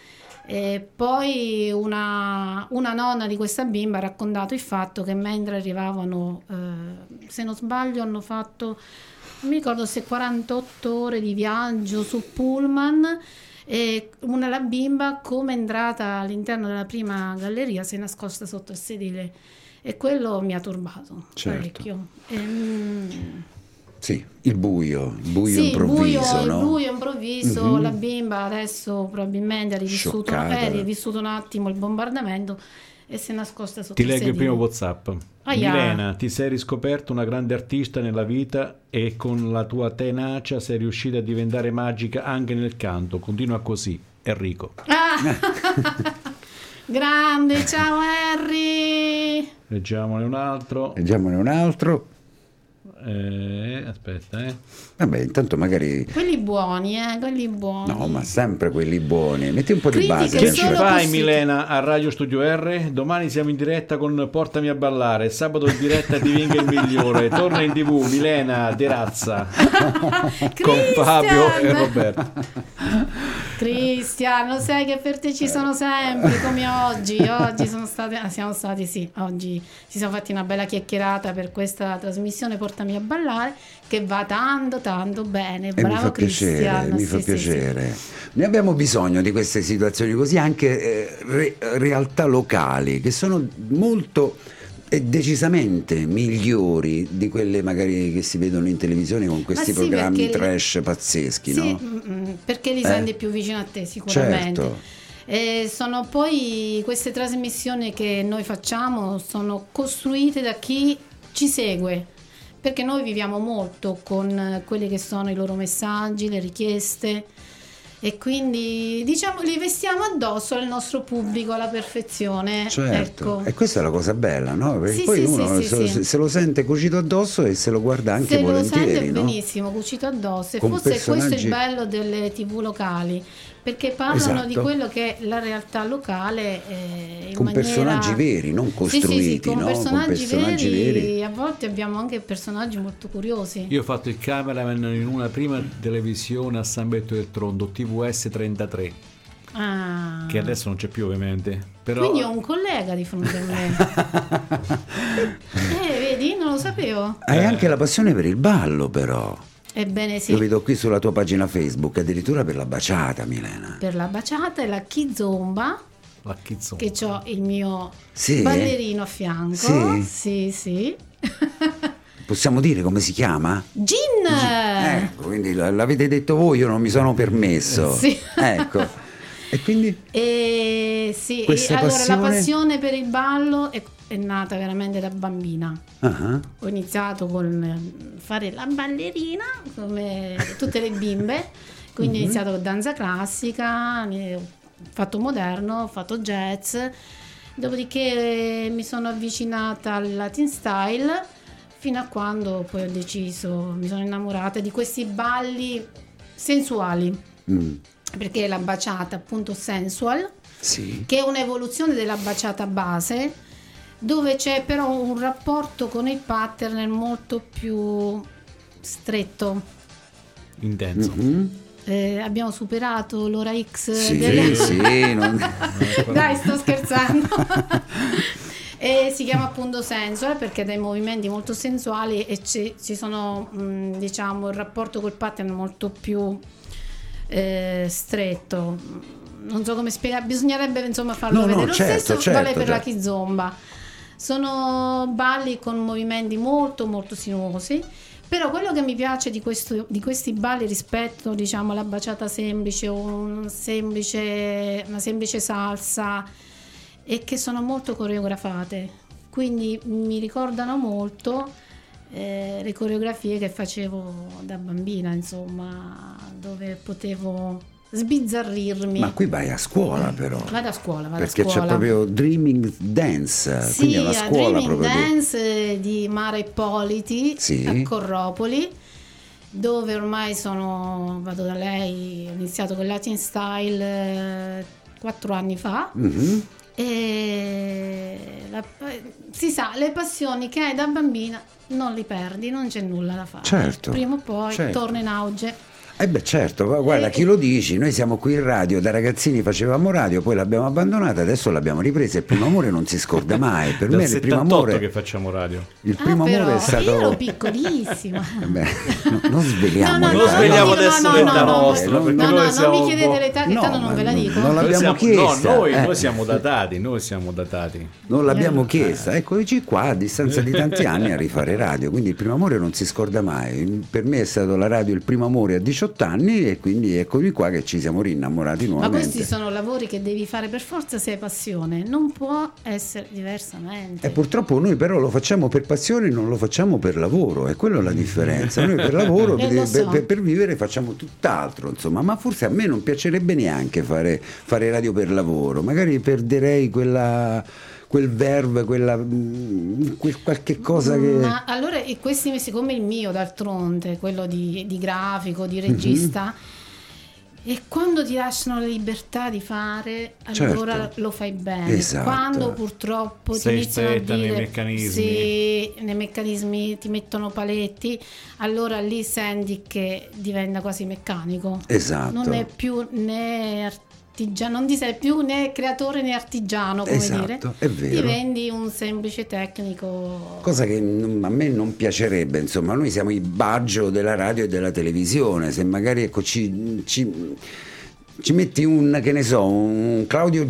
E poi una, una nonna di questa bimba ha raccontato il fatto che mentre arrivavano, eh, se non sbaglio, hanno fatto, mi ricordo se 48 ore di viaggio su Pullman e una la bimba come è entrata all'interno della prima galleria si è nascosta sotto il sedile e quello mi ha turbato Certo. parecchio. E, mm, Sì, il buio, il buio sì, improvviso, il buio, no? il buio improvviso, Mhm. la bimba adesso probabilmente ha rivissuto, eh, rivissuto un attimo il bombardamento e si è nascosta sotto Ti il leggo il primo WhatsApp. Aia. Milena, ti sei riscoperto una grande artista nella vita e con la tua tenacia sei riuscita a diventare magica anche nel canto. Continua così. Enrico. Ah! Grande, ciao Harry! Leggiamone un altro. Leggiamone un altro. Eh, aspetta, eh. Vabbè, intanto magari... Quelli buoni, eh, quelli buoni. No, ma sempre quelli buoni. Metti un po' di Critiche base. Che ci fai. Milena a Radio Studio R? Domani siamo in diretta con Portami a ballare, sabato in diretta Divinga il migliore, torna in tv Milena De Razza con Fabio e Roberto. Cristian, lo sai che per te ci sono sempre come oggi. Oggi sono state, ah, siamo stati, sì, oggi ci siamo fatti una bella chiacchierata per questa trasmissione Portami a ballare che va tanto tanto bene. E mi Bravo fa piacere, Cristian. mi sì, fa sì, sì. piacere. Ne abbiamo bisogno di queste situazioni così, anche eh, re- realtà locali che sono molto decisamente migliori di quelle magari che si vedono in televisione con questi sì, programmi trash pazzeschi, Sì, no? mm, mm, perché li Eh. senti più vicino a te sicuramente. Certo. E sono poi queste trasmissioni che noi facciamo sono costruite da chi ci segue perché noi viviamo molto con quelli che sono i loro messaggi, le richieste e quindi diciamo li vestiamo addosso al nostro pubblico alla perfezione. Certo, Ecco. e questa è la cosa bella, no? Perché Sì, poi sì, uno sì, se, sì. se lo sente cucito addosso e se lo guarda anche Se lo volentieri, sente no? benissimo, cucito addosso. E Con forse questo è personaggi- il bello delle tv locali, perché parlano Esatto. di quello che è la realtà locale eh, in Con maniera... personaggi veri, non Sì, costruiti, sì, sì, con no? personaggi, personaggi veri, veri. A volte abbiamo anche personaggi molto curiosi. Io ho fatto il cameraman in una prima televisione a San Betto del Tronto, TVS 33, Ah. che adesso non c'è più ovviamente. Però Quindi ho un collega di fronte a me. eh, vedi, non lo sapevo. Hai anche la passione per il ballo, però. Ebbene sì. Lo vedo qui sulla tua pagina Facebook, addirittura per la baciata, Milena. Per la baciata e la kizomba, la Kizzone. che ho il mio Sì? ballerino a fianco. Sì? sì. sì. Possiamo dire come si chiama? Gin! Ecco, quindi l'avete detto voi, io non mi sono permesso. Sì. Ecco. E quindi E sì, Questa e allora passione- la passione per il ballo è, è nata veramente da bambina. Ah, Ho iniziato con eh, fare la ballerina come tutte le bimbe, quindi Mhm. ho iniziato con danza classica, ho fatto moderno, ho fatto jazz, dopodiché eh, mi sono avvicinata al Latin style fino a quando poi ho deciso, mi sono innamorata di questi balli sensuali, mm, perché la baciata appunto sensual sì. che è un'evoluzione della baciata base, dove c'è però un rapporto con il pattern molto più stretto. intenso. Mhm. Eh, abbiamo superato l'ora X Sì, delle... sì, non- Dai, sto scherzando. e si chiama appunto sensual perché ha dei movimenti molto sensuali e ci, ci sono, mh, diciamo, il rapporto col pattern molto più eh, stretto. Non so come spiegare, bisognerebbe insomma farlo No, no, vedere. Lo certo, stesso certo, vale per la certo. kizomba. Sono balli con movimenti molto molto sinuosi. Però quello che mi piace di, questo- di questi balli rispetto diciamo, alla baciata semplice o un semplice- una semplice salsa è che sono molto coreografate, quindi mi ricordano molto eh, le coreografie che facevo da bambina, insomma, dove potevo sbizzarrirmi. Ma qui vai a scuola però. Vado a scuola, vado Perché a scuola. c'è proprio Dreaming Dance, Sì, quindi è una a scuola Dreaming proprio di... Dance di Mara Ippoliti Sì. a Corropoli, dove ormai sono, vado da lei, ho iniziato con Latin Style eh, quattro anni fa. Mhm. E la- si sa, le passioni che hai da bambina non li perdi, non c'è nulla da fare. Certo, Prima o poi certo. torna in auge. Eh beh certo, ma guarda Eh, chi lo dici, noi siamo qui in radio, da ragazzini facevamo radio, poi l'abbiamo abbandonata, adesso l'abbiamo ripresa, il primo amore non si scorda mai, per me il primo 78 amore, che facciamo radio. il Ah, primo però, amore è stato... Io ero piccolissima. Eh beh, no- non sveliamo No, no, l'età, Non sveliamo no, adesso no, l'età no, no, nostra, no, no, no, siamo non mi chiedete l'età che No, tanto non ve la dico. non l'abbiamo siamo- chiesta, No, noi, eh. noi siamo datati, noi siamo datati. Non l'abbiamo chiesta, eccoci qua a distanza di tanti anni a rifare radio, quindi il primo amore non si scorda mai. Per me è stato la radio il primo amore a 18 anni e quindi eccomi qua che ci siamo rinnamorati Ma nuovamente. questi sono lavori che devi fare per forza se hai passione, non può essere diversamente. E purtroppo noi però lo facciamo per passione, non lo facciamo per lavoro, e quella è la differenza. Noi per lavoro, Eh, per, so. per- per vivere facciamo tutt'altro, insomma, ma forse a me non piacerebbe neanche fare, fare radio per lavoro, magari perderei quella, quel verve, quella, quel qualche cosa che... Ma allora e questi mesi come il mio d'altronde, quello di, di grafico, di regista, Mhm. e quando ti lasciano la libertà di fare, allora Certo. lo fai bene. Esatto. Quando purtroppo Sei ti iniziano a stretta nei dire meccanismi. sì, nei meccanismi ti mettono paletti, allora lì senti che diventa quasi meccanico. Esatto. Non è più né artigiano, non ti sei più né creatore né artigiano, come Esatto, dire. è vero. Diventi un semplice tecnico. Cosa che a me non piacerebbe, insomma, noi siamo i baggio della radio e della televisione, se magari ecco, ci, ci- ci metti un, che ne so, un Claudio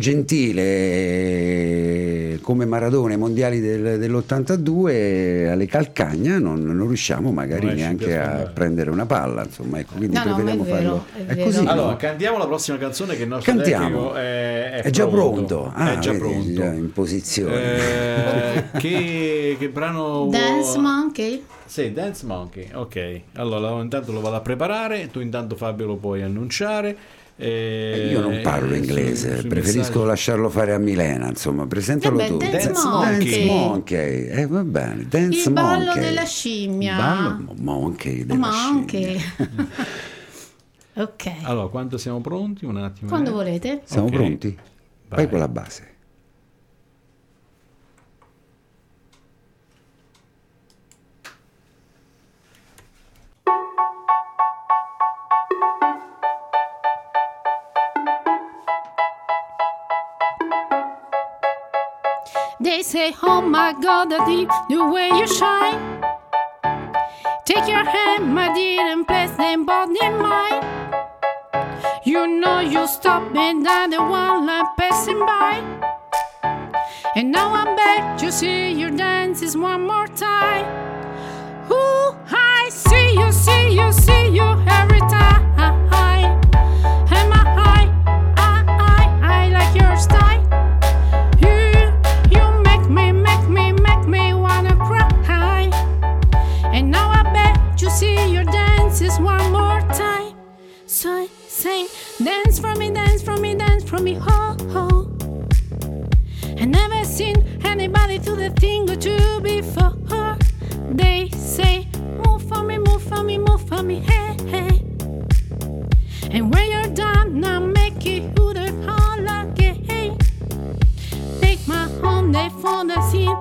Gentile come Maradona ai mondiali del- dell'82 alle calcagna non, non riusciamo magari Non neanche a prendere una palla, insomma, ecco, quindi No, no, ma è preferiamo vero, farlo. è È così, Allora, no? cantiamo la prossima canzone che il nostro Cantiamo. è, è È già pronto. pronto, Ah, è già vedi, pronto. già in posizione. Eh, che, che brano Dance Monkey? Sì, Dance Monkey, ok. Allora intanto lo vado a preparare, tu intanto Fabio lo puoi annunciare. Eh, Io non parlo eh, inglese, su- preferisco messaggi. lasciarlo fare a Milena, insomma, presentalo Vabbè, tu. Dance Dance Monkey. Dance Monkey, eh, va bene, Dance Il ballo Monkey. della scimmia. Il ballo monkey della Monkey. scimmia. ok. Allora, quando siamo pronti? Un attimo. Quando eh. volete? Siamo Ok. pronti? Vai Vai. con la base. They say, Oh my God, the, the way you shine. Take your hand, my dear, and place them both in mine. You know you stopped me down the one line passing by. And now I'm back to see your dances one more time. Ooh, I see you, see you, see you every time. Dances one more time. So say, dance for me, dance for me, dance for me, ho ho. I never seen anybody do the thing or two before. They say, move for me, move for me, move for me, hey hey. And when you're done, now make it who the all again. Take my hand, they for the scene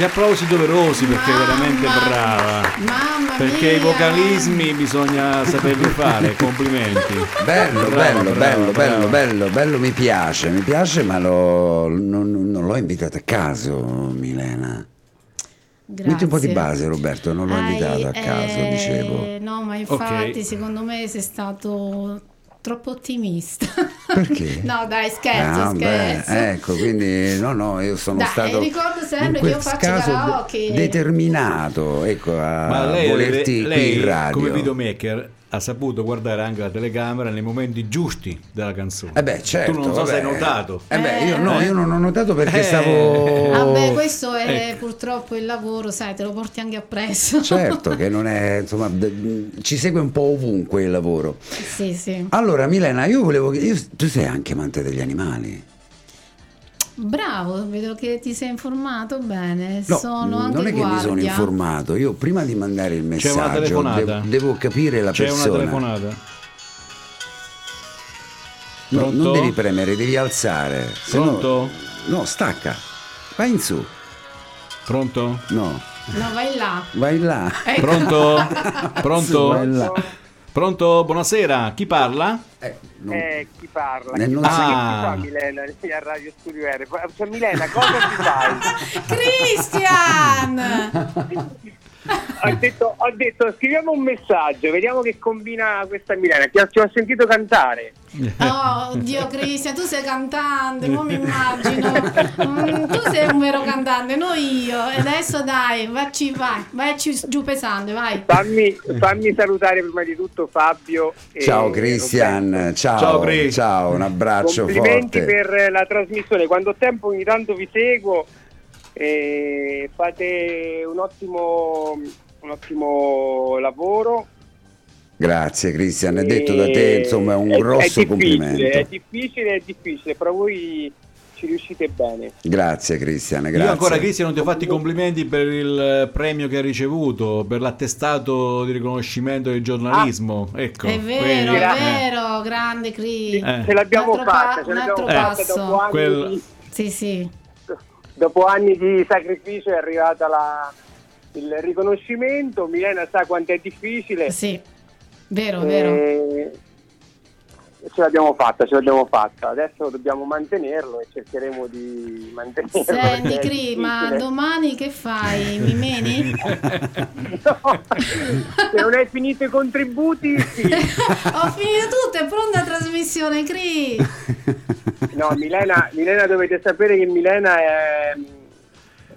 Gli applausi doverosi perché è Mamma veramente mia, brava. Mamma Perché i mia. vocalismi bisogna saperli fare, complimenti. Bello, Brava, bello, brava, bello, brava. bello, bello, bello, mi piace, mi piace, ma lo- non, non l'ho invitato a caso, Milena. Metti un po' di Grazie. base, Roberto, non l'ho Hai- invitato a caso, eh, dicevo. No, ma infatti Ok. secondo me sei stato troppo ottimista. Perché? no, dai, scherzo, Ah, beh, scherzo. ecco, quindi no, no, io sono Dai, stato ricordo sempre in che io faccio caso karaoke. determinato, ecco, a lei, volerti lei, qui in radio. come videomaker ha saputo guardare anche la telecamera nei momenti giusti della canzone. Eh beh, certo. Tu non so se hai vabbè. notato. Eh beh, io no, Eh. io non ho notato perché Eh. stavo Vabbè, questo è Ecco. purtroppo il lavoro, sai, te lo porti anche appresso. Certo che non è, insomma, d- ci segue un po' ovunque il lavoro. sì, sì. Allora, Milena, io volevo che io- tu sei anche amante degli animali. Bravo, vedo che ti sei informato bene. No, sono anche non è che mi sono guardia. informato, io prima di mandare il C'è una messaggio telefonata. devo, devo capire la C'è persona. una telefonata. No, Pronto? non devi premere, devi alzare. se no- Pronto? No, stacca. Vai in su. Pronto? No, No, vai là. vai là. Ecco. Pronto? Pronto? Vai là. Pronto? Buonasera, chi parla? Eh, non- Eh, chi parla? Eh, Chi non Ah. si fa Milena lì a Radio Studio R? Cioè Milena, cosa ti fai? Cristian! Ho, detto, ho detto scriviamo un messaggio, vediamo che combina questa Milena. Ti ho, ti ho sentito cantare. Oh, oddio Cristian, tu sei cantante, non mi immagino. Mm, tu sei un vero cantante, non io. E adesso dai, vacci, vai, vacci giù pesante, vai. Fammi, fammi salutare prima di tutto Fabio. e Ciao Cristian, ciao, Ciao, Cri. ciao, un abbraccio Complimenti forte. per la trasmissione. Quando ho tempo ogni tanto vi seguo fate un ottimo, un ottimo lavoro. Grazie Cristian, è detto da te, insomma, è un è- grosso è complimento. È difficile, è difficile, però voi ci riuscite bene. Grazie Cristian, grazie. Io ancora Cristian non ti ho fatto i complimenti per il premio che hai ricevuto, per l'attestato di riconoscimento del giornalismo. ecco. È vero, quindi, è eh, vero, grande Cri. Eh. Ce l'abbiamo fatta, pa- ce un l'abbiamo altro fatta passo. dopo anni, Quel- Sì, sì. Dopo anni di sacrificio è arrivata la- il riconoscimento. Milena sa quanto è difficile. Sì. Vero, vero. Ce l'abbiamo fatta, ce l'abbiamo fatta. Adesso dobbiamo mantenerlo e cercheremo di mantenerlo. Senti, Cri, ma domani che fai? Mi meni? No, se non hai finito i contributi, sì. Ho finito tutto, è pronta la trasmissione, Cri. No, Milena, Milena dovete sapere che Milena è,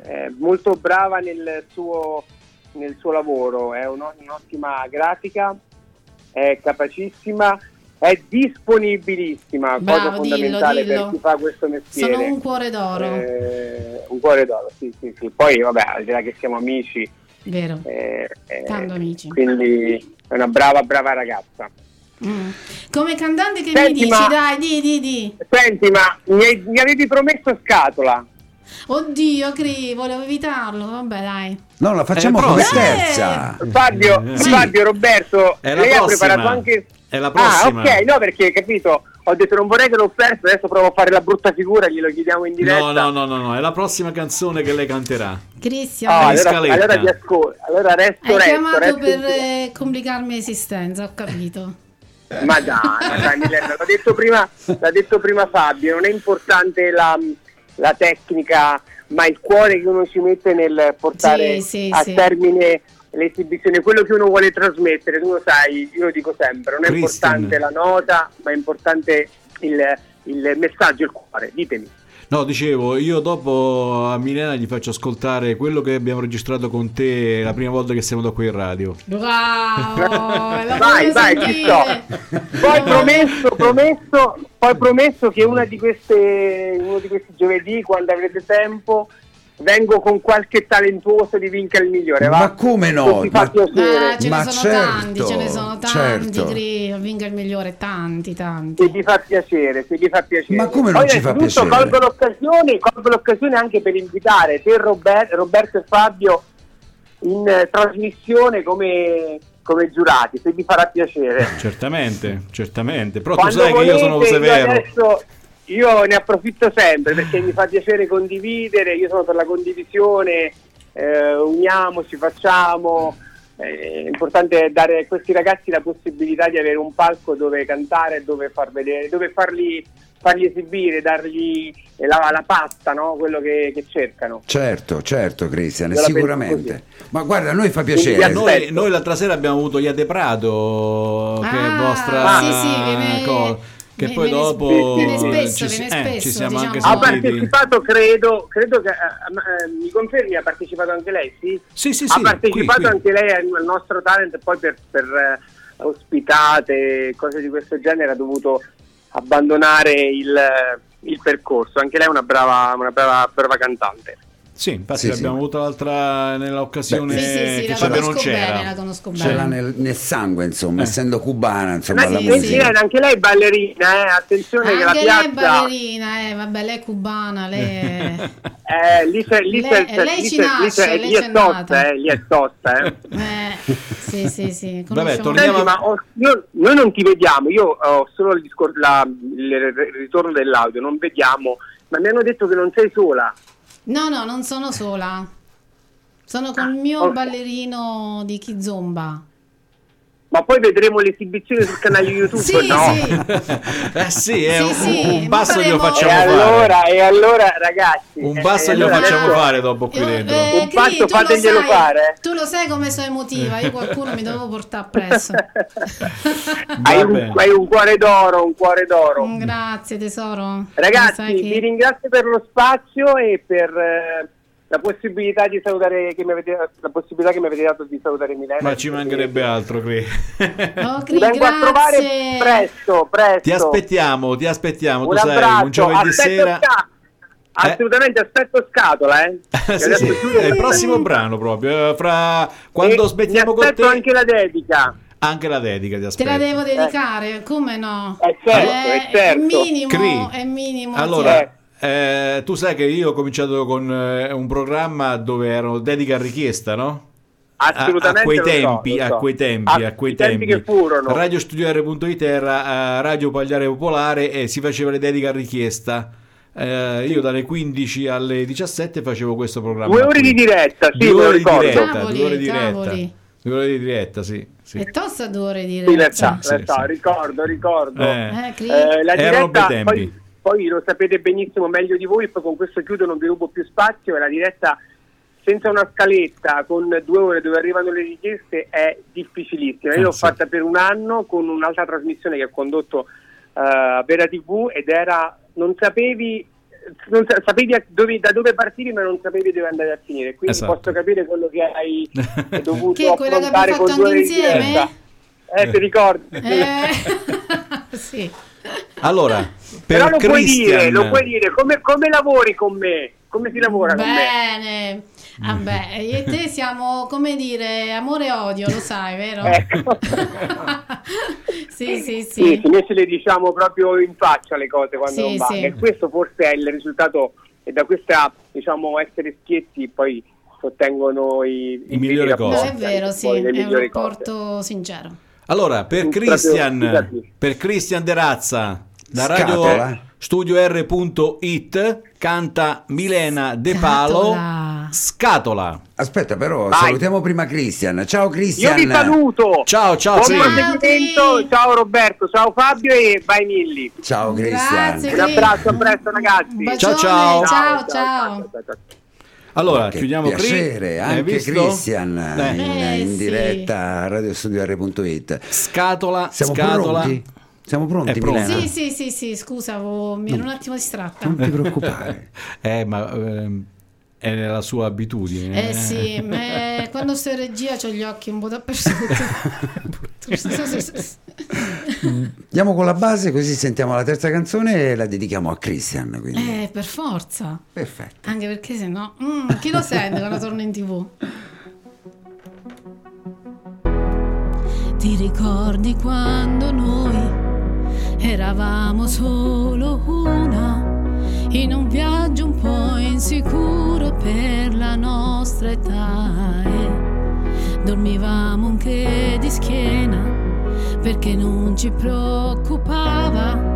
è molto brava nel suo, nel suo lavoro, è un- un'ottima grafica, è capacissima, è disponibilissima, cosa Bravo, dillo, fondamentale dillo. per chi fa questo mestiere. Sono un cuore d'oro. Eh, un cuore d'oro, sì, sì, sì. Poi, vabbè, al di là che siamo amici, Vero. eh, eh, Tanto amici. quindi è una brava, brava ragazza. Mm. Come cantante che Senti, mi dici? ma- Dai, di, di, di. Senti, ma mi, hai- mi avevi promesso scatola? Oddio, Cri, volevo evitarlo. Vabbè, dai. No, la facciamo come terza. Fabio. Sì. Fabio, Roberto, lei ha prossima. preparato anche... È la prossima. Ah, ok, no, perché capito, ho detto non vorrei che l'ho perso, adesso provo a fare la brutta figura, glielo chiediamo in diretta. No, no, no, no, no, è la prossima canzone che lei canterà. Cristian, Ah, in allora, allora ti ascolto, allora resto, hai resto, chiamato resto per in- eh, complicarmi l'esistenza, ho capito. Ma dai, ma dai Milena, l'ha detto, prima, l'ha detto prima Fabio, non è importante la, la tecnica, ma il cuore che uno ci mette nel portare Sì, sì, a sì. termine l'esibizione, quello che uno vuole trasmettere, tu lo sai, io lo dico sempre, non è Christian. importante la nota, ma è importante il, il messaggio, il cuore, ditemi. No, dicevo, io dopo a Milena gli faccio ascoltare quello che abbiamo registrato con te la prima volta che siamo da qui in radio. Bravo, la Vai, vai, ci sto. sentire. Poi promesso, promesso, poi promesso che una di queste, uno di questi giovedì, quando avrete tempo, vengo con qualche talentuoso di Vinca il migliore. Va? Ma come no? Se fa Ma- piacere. Ah, ce Ma ne sono certo, tanti, ce ne sono tanti, certo. Cri, vinca il migliore, tanti, Se tanti. ti fa piacere, se ti fa piacere. Ma come non Poi ci fa innanzitutto piacere? Colgo l'occasione, colgo l'occasione anche per invitare te, Robert- Roberto e Fabio in eh, trasmissione come come giurati, se vi farà piacere. Certamente, certamente. Però Quando tu sai che io sono volete, severo. adesso io ne approfitto sempre perché mi fa piacere condividere, io sono per la condivisione, eh, uniamoci, facciamo. Eh, È importante dare a questi ragazzi la possibilità di avere un palco dove cantare, dove far vedere, dove farli, farli esibire, dargli la, la pasta, no? quello che, che cercano. Certo, certo, Cristian, sicuramente. Ma guarda, a noi fa piacere. Noi, noi l'altra sera abbiamo avuto Iade Prado, che è Ah, vostra sì, sì, viene- che viene- poi dopo viene spesso, ci, viene eh, spesso, ci siamo anche diciamo. Ha sentiti. partecipato, credo, credo che eh, eh, mi confermi, ha partecipato anche lei, sì? Sì, sì, ha sì, partecipato qui, qui. anche lei al, nostro talent, poi per, per eh, ospitate, cose di questo genere, ha dovuto abbandonare il, il percorso. Anche lei è una brava, una brava, brava cantante. Sì, infatti Sì, l'abbiamo sì. avuta l'altra nell'occasione Beh, Sì, sì, sì, che la Fabio non conosco c'era. bene, la conosco Ce l'ha bene. nel, nel sangue, insomma, Eh. essendo cubana, insomma, Ma la sì, musica. sì, anche lei è ballerina, eh, attenzione che la Anche lei è piazza... ballerina, eh, vabbè, lei è cubana, lei è... Eh, lì, c'è, lì, Lei- c'è- lei lì ci c'è- lì nasce, c'è- lei lì è c'è tosta, eh, lì è tosta. Eh. eh, sì, sì, sì, Vabbè, torniamo- Senti, ma ho- io- noi non ti vediamo, io ho solo il, discor- la- il ritorno dell'audio, non vediamo, ma mi hanno detto che non sei sola. No, no, non sono sola. Sono Ah, con il mio ballerino di Kizomba. Ma poi vedremo l'esibizione sul canale YouTube, Sì, no? sì. eh sì, è Sì, un, sì, un ma basso glielo E facciamo fare. allora, e allora, ragazzi, Un eh, basso eh, glielo allora facciamo adesso- fare dopo qui dentro. eh, Un passo Cri, tu lo fateglielo sai- fare. Tu lo sai come sono emotiva, io qualcuno mi devo portare appresso. hai, un, hai un cuore d'oro, un cuore d'oro. Grazie tesoro. Ragazzi, sai che- vi ringrazio per lo spazio e per eh, la possibilità di salutare che mi avete, la possibilità che mi avete dato di salutare Milena. Ma ci mancherebbe altro, Cri. Oh, Cri, vengo a trovare grazie. presto, presto. Ti aspettiamo, ti aspettiamo. Un tu sai, un giovedì aspetto sera. sca- Assolutamente aspetto scatola, eh. Che sì, sì, è il prossimo brano proprio. eh, Fra quando E smettiamo con te, anche la dedica. anche la dedica ti Te aspetto. la devo dedicare, come no? Eh, certo, eh, certo. È minimo, Cri. è minimo. Allora, Eh. Eh, tu sai che io ho cominciato con eh, un programma dove erano dediche a richiesta, no? A, Assolutamente a quei lo so, tempi, lo so. a quei tempi, A- a quei i tempi tempi. che furono. Radio Studio R.it era eh, Radio Pagliare Popolare e si faceva le dediche a richiesta. Eh, io dalle 15 alle 17 facevo questo programma. Due ore qui. di diretta, sì, Due ore di diretta, Cavoli, due ore di diretta. cavoli. Due ore di diretta, sì. sì. È tosta due ore di Sì, diretta. in realtà, sì. ricordo, ricordo. Eh. Eh. Eh, la Erano diretta, bei tempi. poi, poi lo sapete benissimo meglio di voi, poi con questo chiudo non vi rubo più spazio, e la diretta senza una scaletta con due ore dove arrivano le richieste è difficilissima. Io Eh, l'ho fatta per un anno con un'altra trasmissione che ho condotto eh, a Vera TV ed era, non sapevi, non sa- sapevi a dove- da dove partivi ma non sapevi dove andare a finire, quindi Esatto. posso capire quello che hai dovuto Che è affrontare abbiamo con fatto due ore insieme? Eh, ti ricordi? Eh, sì. Allora, per Però lo puoi Christian, dire, lo puoi dire, come, come lavori con me? Come si lavora con me? Bene. Vabbè, io e te siamo, come dire, amore e odio, lo sai, vero? Ecco. sì, sì, Sì, sì. noi ce le diciamo proprio in faccia le cose quando Sì, non vanno. sì. E questo forse è il risultato, e da questa, diciamo, essere schietti poi si ottengono i, I migliori rapporti, No, cose. è vero, sì, è un migliori cose. rapporto sincero. Allora, per Christian, per Christian De Razza, da Scatola. Radio Studio R.it, canta Milena De Palo, Scatola. Scatola. Aspetta, però, Vai. salutiamo prima Cristian. Ciao Io Cristian. vi saluto. Ciao, ciao, Buon sì. proseguimento. Ciao Roberto, ciao Fabio e vai Milli. Ciao Cristian. Grazie, Un abbraccio, a presto ragazzi. Ciao, bacione, ciao. ciao, ciao. ciao. Allora, Che chiudiamo qui. piacere, anche? Cristian Eh, in, Eh, in diretta a radiostudio.it. Scatola, Siamo scatola. pronti? Siamo pronti. Milena? Sì, sì, sì, sì, scusa, mi ero un attimo distratta. Non ti preoccupare. Eh, ma ehm, è nella sua abitudine. Eh sì, ma quando sto in regia ho gli occhi un po' dappertutto. Andiamo con la base così sentiamo la terza canzone e la dedichiamo a Christian. Quindi. eh, per forza. Perfetto. Anche perché se no, mm, chi lo sente quando torna in tv? Ti ricordi quando noi eravamo solo una in un viaggio un po' insicuro per la nostra età e dormivamo anche di schiena perché non ci preoccupava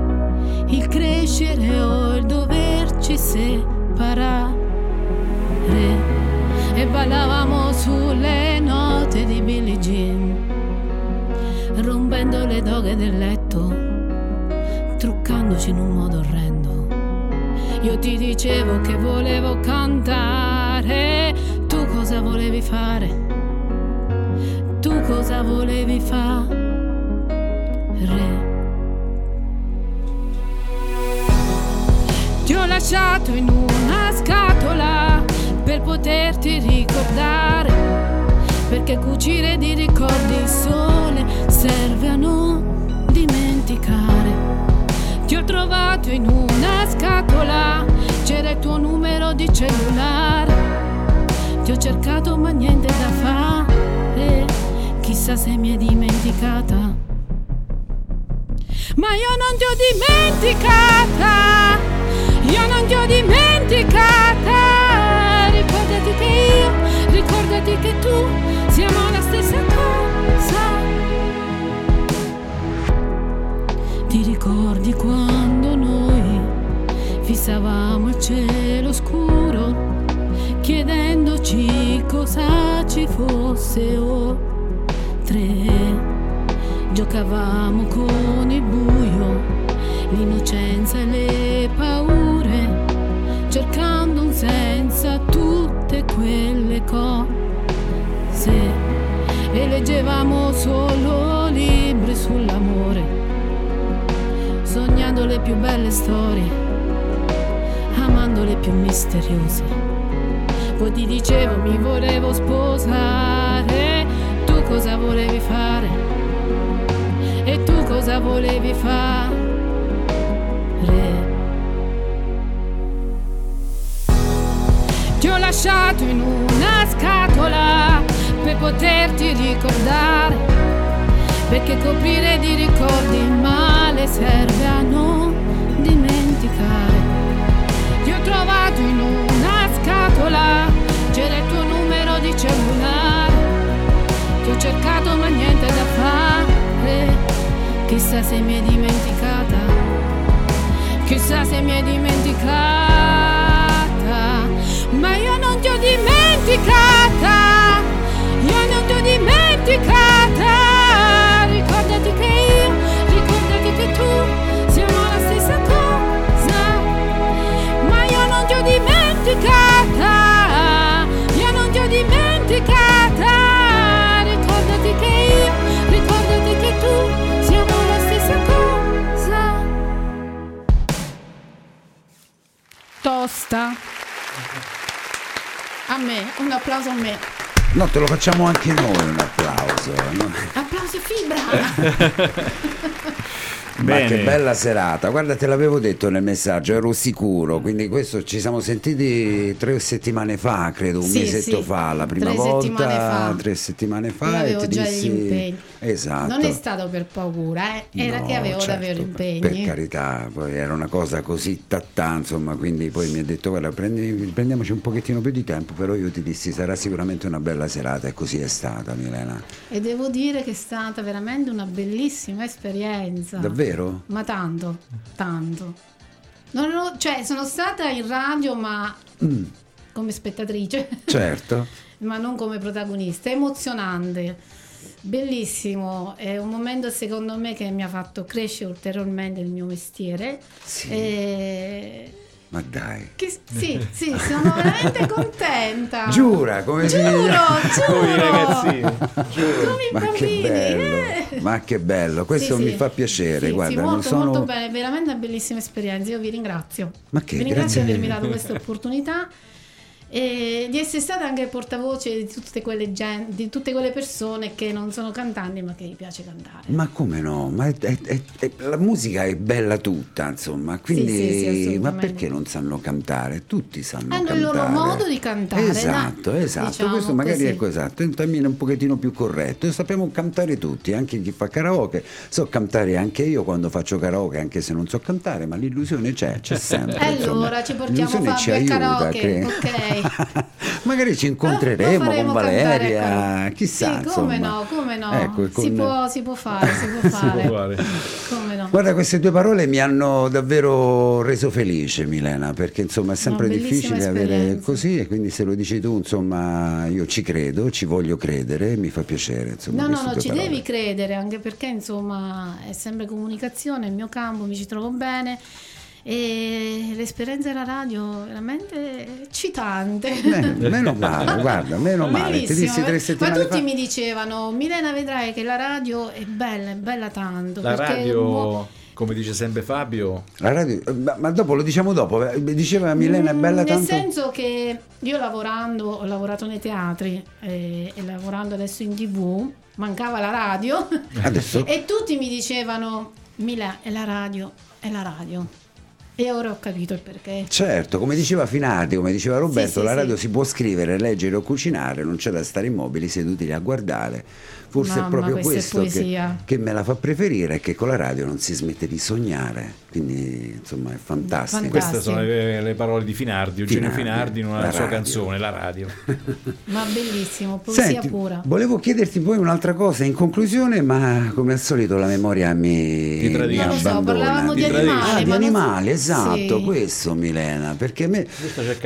il crescere o il doverci separare. E ballavamo sulle note di Billie Jean rompendo le doghe del letto truccandoci in un modo orrendo io ti dicevo che volevo cantare. Tu cosa volevi fare? Tu cosa volevi fare? Ti ho lasciato in una scatola per poterti ricordare, perché cucire di ricordi sole serve a non dimenticare. Ti ho trovato in una scatola, c'era il tuo numero di cellulare. Ti ho cercato ma niente da fare, chissà se mi hai dimenticata. Ma io non ti ho dimenticata, io non ti ho dimenticata ricordati che io, ricordati che tu siamo la stessa cosa. Ti ricordi quando noi fissavamo il cielo scuro, chiedendoci cosa ci fosse oltre. Giocavamo con il buio, l'innocenza e le paure, cercando un senso a tutte quelle cose e leggevamo solo libri sull'amore, sognando le più belle storie, amando le più misteriose. Poi ti dicevo mi volevo sposare, tu cosa volevi fare? E tu cosa volevi fare? Ti ho lasciato in una scatola per poterti ricordare, perché coprire di ricordi il male serve a non dimenticare. Trovato in una scatola, c'era il tuo numero di cellulare, ti ho cercato ma niente da fare, chissà se mi hai dimenticata, chissà se mi hai dimenticata. Ma io me, un applauso a me. No, te lo facciamo anche noi un applauso. no? Applausi fibra. Ma Bene. che bella serata, guarda te l'avevo detto nel messaggio, ero sicuro, quindi questo ci siamo sentiti tre settimane fa, credo, un Sì, mesetto sì, fa, la prima tre volta, settimane fa. tre settimane fa Io e avevo già dissi- gli impegni. Esatto. Non è stato per paura, eh, era No, che avevo certo, davvero Per impegni. carità, poi era una cosa così tattà, insomma, quindi poi mi ha detto guarda prendi- prendiamoci un pochettino più di tempo, però io ti dissi sarà sicuramente una bella serata e così è stata Milena. E devo dire che è stata veramente una bellissima esperienza. Davvero? Ma tanto, tanto. Non ho- cioè, sono stata in radio, ma Mm, come spettatrice, certo. ma non come protagonista. È emozionante, bellissimo. È un momento, secondo me, che mi ha fatto crescere ulteriormente il mio mestiere. Sì. E- Ma dai. che- sì, sì, sono veramente contenta. Giura, come si Giuro, Come i giuro. ragazzini. Come i Ma che bambini. bello, eh. ma che bello, questo Sì, mi sì. fa piacere, Sì, guarda, molto, sono... molto bene, veramente una bellissima esperienza. Io vi ringrazio. Ma che, vi ringrazio di avermi dato questa opportunità e di essere stata anche portavoce di tutte quelle gen- di tutte quelle persone che non sono cantanti ma che gli piace cantare. Ma come no? Ma è- è- è- la musica è bella tutta, insomma, quindi sì, sì, ma assolutamente. perché non sanno cantare? Tutti sanno Hanno cantare. il loro modo di cantare. Esatto, esatto, Diciamo questo magari così. è così, esatto, è un termine un pochettino più corretto. Sappiamo cantare tutti, anche chi fa karaoke. So cantare anche io quando faccio karaoke, anche se non so cantare, ma l'illusione c'è, c'è sempre. E allora ci portiamo Fabio al karaoke, che- ok? Magari ci incontreremo con cantare Valeria, a- chissà. Sì, come insomma. no, come no. Ecco, si, con- può, si può fare, si può fare. può fare. Come no. Guarda, queste due parole mi hanno davvero reso felice, Milena, perché insomma è sempre difficile avere esperienza. così e quindi se lo dici tu, insomma, io ci credo, ci voglio credere, mi fa piacere. Insomma, No, no, no, ci parole. devi credere anche perché insomma è sempre comunicazione, è il mio campo, mi ci trovo bene e l'esperienza della radio è veramente eccitante. Beh, meno male, guarda, meno male. Ti dissi tre eh. Ma settimane tutti fa. mi dicevano, Milena vedrai che la radio è bella, è bella tanto. La radio, come dice sempre Fabio, La radio, ma, ma dopo lo diciamo dopo, eh, diceva Milena è bella Mm, Nel tanto. senso che io lavorando, ho lavorato nei teatri eh, e lavorando adesso in tv, mancava la radio Adesso e tutti mi dicevano, Mila, è la radio, è la radio. E ora ho capito il perché. Certo, come diceva Finardi, come diceva Roberto, Sì, sì, la radio sì. si può scrivere, leggere o cucinare, non c'è da stare immobili seduti a guardare. Forse Mamma, è proprio questa è questo che, che me la fa preferire, è che con la radio non si smette di sognare, quindi insomma è fantastico. Fantastico. queste sono le, le parole di Finardi, Eugenio Finardi, Finardi in una sua radio. canzone, La radio. Ma bellissimo, poesia Senti, pura. volevo chiederti poi un'altra cosa in conclusione, ma come al solito la memoria mi, Ti mi tradisce. Non lo so, abbandona. parlavamo di animali. Ah, di ma non animali, esatto, Sì. questo Milena, perché a me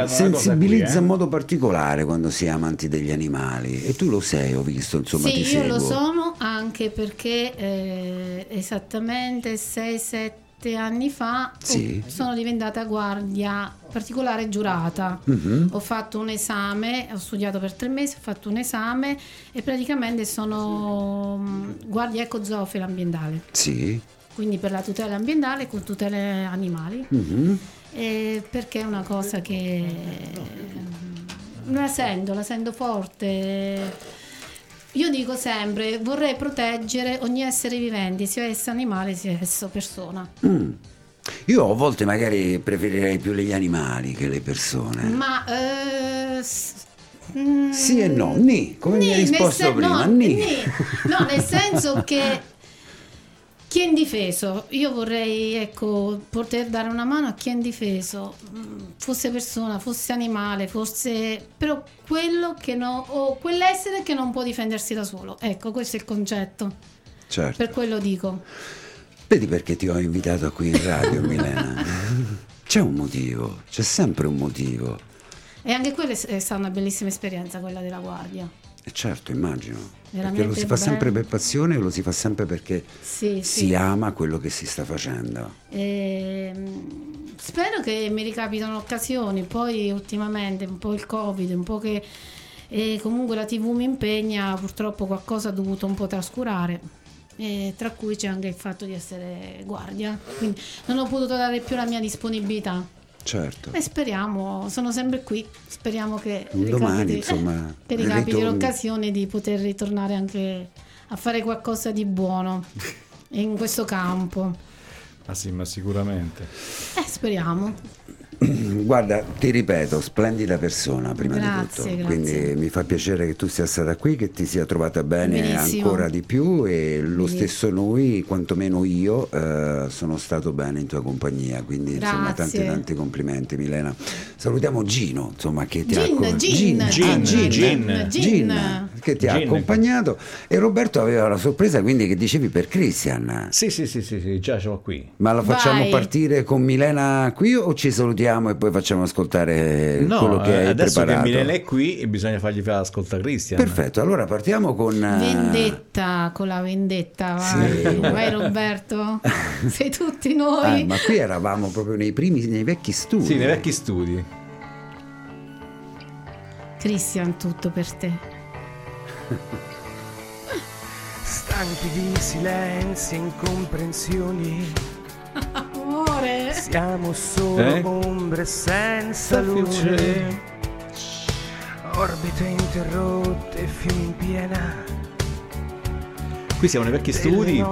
sensibilizza qui, eh. in modo particolare quando si è amanti degli animali e tu lo sei, ho visto, insomma, sì, ti io seguo. Sono anche perché eh, esattamente 6-7 anni fa Sì. oh, sono diventata guardia particolare giurata. Mhm. Ho fatto un esame, ho studiato per tre mesi, ho fatto un esame e praticamente sono mm, guardia ecozoofila ambientale, Sì. quindi per la tutela ambientale con tutele animali. Eh, perché è una cosa che mm, la sento, la sento forte. Io dico sempre, vorrei proteggere ogni essere vivente, sia esso animale sia esso persona. Mm. Io a volte magari preferirei più gli animali che le persone. Ma eh, s- mm, Sì e no, ni, come mi hai risposto sen- prima, no, ni. ni. No, nel senso che chi è indifeso, io vorrei ecco, poter dare una mano a chi è indifeso, mm, fosse persona, fosse animale, fosse però quello che no, o quell'essere che non può difendersi da solo. Ecco, questo è il concetto. Certo. Per quello dico. Vedi perché ti ho invitato qui in radio, Milena? C'è un motivo, c'è sempre un motivo. E anche quella è è stata una bellissima esperienza, quella della guardia. E certo, immagino. Perché Veramente lo si fa sempre bello. per passione e lo si fa sempre perché Sì, si sì. ama quello che si sta facendo. Ehm, spero che mi ricapitano occasioni, poi ultimamente un po' il Covid, un po' che eh, comunque la TV mi impegna, purtroppo qualcosa ho dovuto un po' trascurare. eh, tra cui c'è anche il fatto di essere guardia, quindi non ho potuto dare più la mia disponibilità. Certo. E speriamo, sono sempre qui, speriamo che Un domani, ricapiti, insomma, che ricapiti l'occasione di poter ritornare anche a fare qualcosa di buono in questo campo. Ah sì, ma sicuramente. Eh, speriamo. Guarda, ti ripeto, splendida persona prima di Grazie, tutto. grazie. Quindi mi fa piacere che tu sia stata qui, che ti sia trovata bene Benissimo. ancora di più e lo Sì. stesso noi, quantomeno io, eh, sono stato bene in tua compagnia. Quindi insomma tanti Grazie. tanti complimenti Milena. Salutiamo Gino, insomma, che ti ha Gin, accom- gin, Gin, gin, ah, gin, gin, Gin, che ti ha Gin. accompagnato e Roberto aveva la sorpresa quindi che dicevi per Christian. Sì, sì, sì, sì, sì, già ce l'ho qui. Ma lo facciamo Vai. partire con Milena qui o ci salutiamo e poi facciamo ascoltare quello che hai adesso preparato? che Milena è qui bisogna fargli fare ascoltare Christian. Perfetto, allora partiamo con... eh, Vendetta con la vendetta, vai, Sì. vai Roberto, sei tutti noi. ma qui eravamo proprio nei primi, nei vecchi studi. Sì, nei vecchi studi. Christian, tutto per te. Stanchi di silenzi e incomprensioni, siamo solo Eh? ombre senza luce, orbite interrotte, fiumi in piena. Qui siamo nei vecchi studi.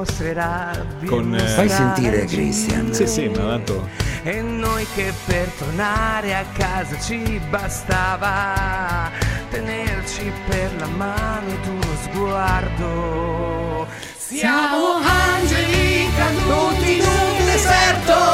con, eh, Fai sentire. Christian. Sì, sì, ma tanto. E noi che per tornare a casa ci bastava tenerci per la mano ed uno sguardo. Siamo angeli caduti in un deserto,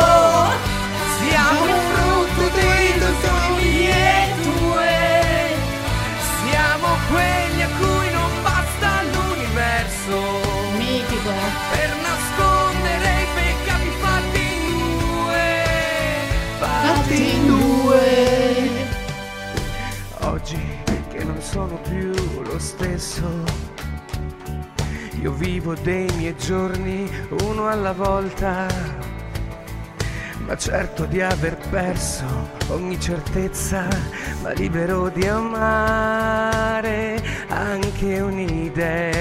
io vivo dei miei giorni uno alla volta, ma certo di aver perso ogni certezza, ma libero di amare anche un'idea.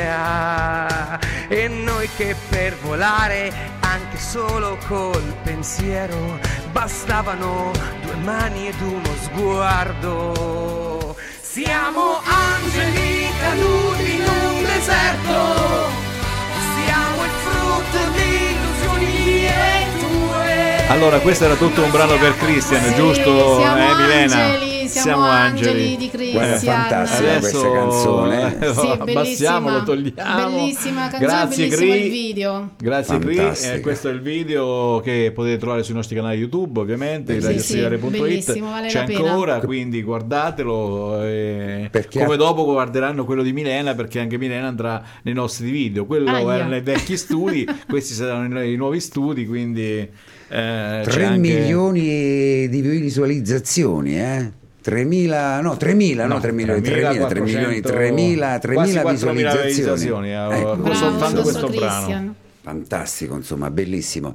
E noi che per volare anche solo col pensiero bastavano due mani ed uno sguardo. Siamo angeli caduti un deserto, siamo il frutto di illusioni e tue. Allora, questo era tutto un brano per Christian, Sì, giusto? eh, Milena? angeli, siamo angeli di Christian. Guarda, è fantastica questa canzone. Sì, abbassiamo, lo bellissima. togliamo. Bellissima canzone, Grazie, bellissimo Gri. il video. Grazie Fantastica. Eh, questo è il video che potete trovare sui nostri canali YouTube ovviamente, Sì, sì, vale c'è ancora, quindi guardatelo eh, Perché come dopo guarderanno quello di Milena perché anche Milena andrà nei nostri video, quello Aia. era nei vecchi studi, questi saranno i nuovi studi, quindi eh, c'è 3 anche- milioni di visualizzazioni, eh? 3.000, no, 3.000, no, 3 milioni, 3.000, 3 milioni, 3.000, 3.000 quasi 4.000 visualizzazioni. eh, Ecco, soltanto questo brano. Fantastico, insomma, bellissimo.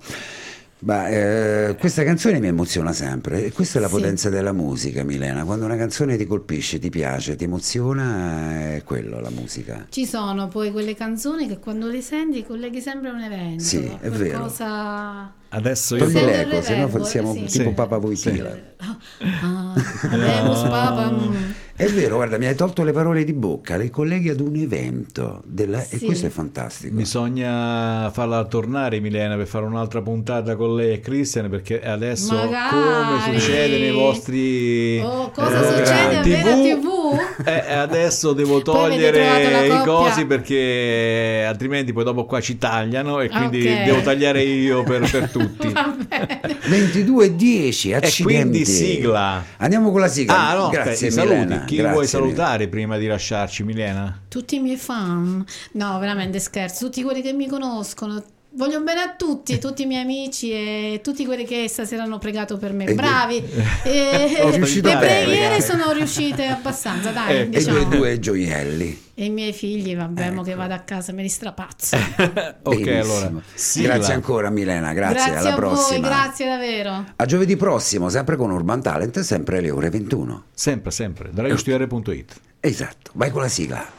Ma eh, questa canzone mi emoziona sempre e questa è la Sì. potenza della musica, Milena. Quando una canzone ti colpisce, ti piace, ti emoziona, è quello la musica. Ci sono poi quelle canzoni che quando le senti colleghi sempre a un evento. Sì, è vero. Qualcosa... Adesso io Togli Sì, l'eco, se no siamo sì. tipo Sì. Papa Voitila. Ah, Habemus Papa, mm. È vero, guarda, mi hai tolto le parole di bocca, le colleghi ad un evento della- e Sì. questo è fantastico. Bisogna farla tornare Milena per fare un'altra puntata con lei e Christian perché adesso Magari. come succede nei vostri Oh, cosa eh, succede a vera TV? Eh, adesso devo togliere i cosi perché altrimenti poi dopo qua ci tagliano e quindi Ok. devo tagliare io per, per tutti. Va bene. 22 e 10, accidenti. quindi sigla. Andiamo con la sigla. Ah no, grazie saluti. Milena, Chi grazie, vuoi Milena. salutare prima di lasciarci Milena? Tutti i miei fan, no, veramente scherzo, tutti quelli che mi conoscono. Voglio bene a tutti, tutti i miei amici e tutti quelli che stasera hanno pregato per me. E- Bravi! E, le preghiere eh. sono riuscite abbastanza, dai, Eh, E diciamo. due, due gioielli. E i miei figli, vabbè, Ecco. mo che vado a casa, me li strapazzo. ok, allora. sigla. Grazie ancora Milena, grazie, alla a prossima. voi, grazie davvero. A giovedì prossimo, sempre con Urban Talent, sempre alle ore 21. Sempre, sempre, da radiostudiare.it. Esatto, vai con la sigla.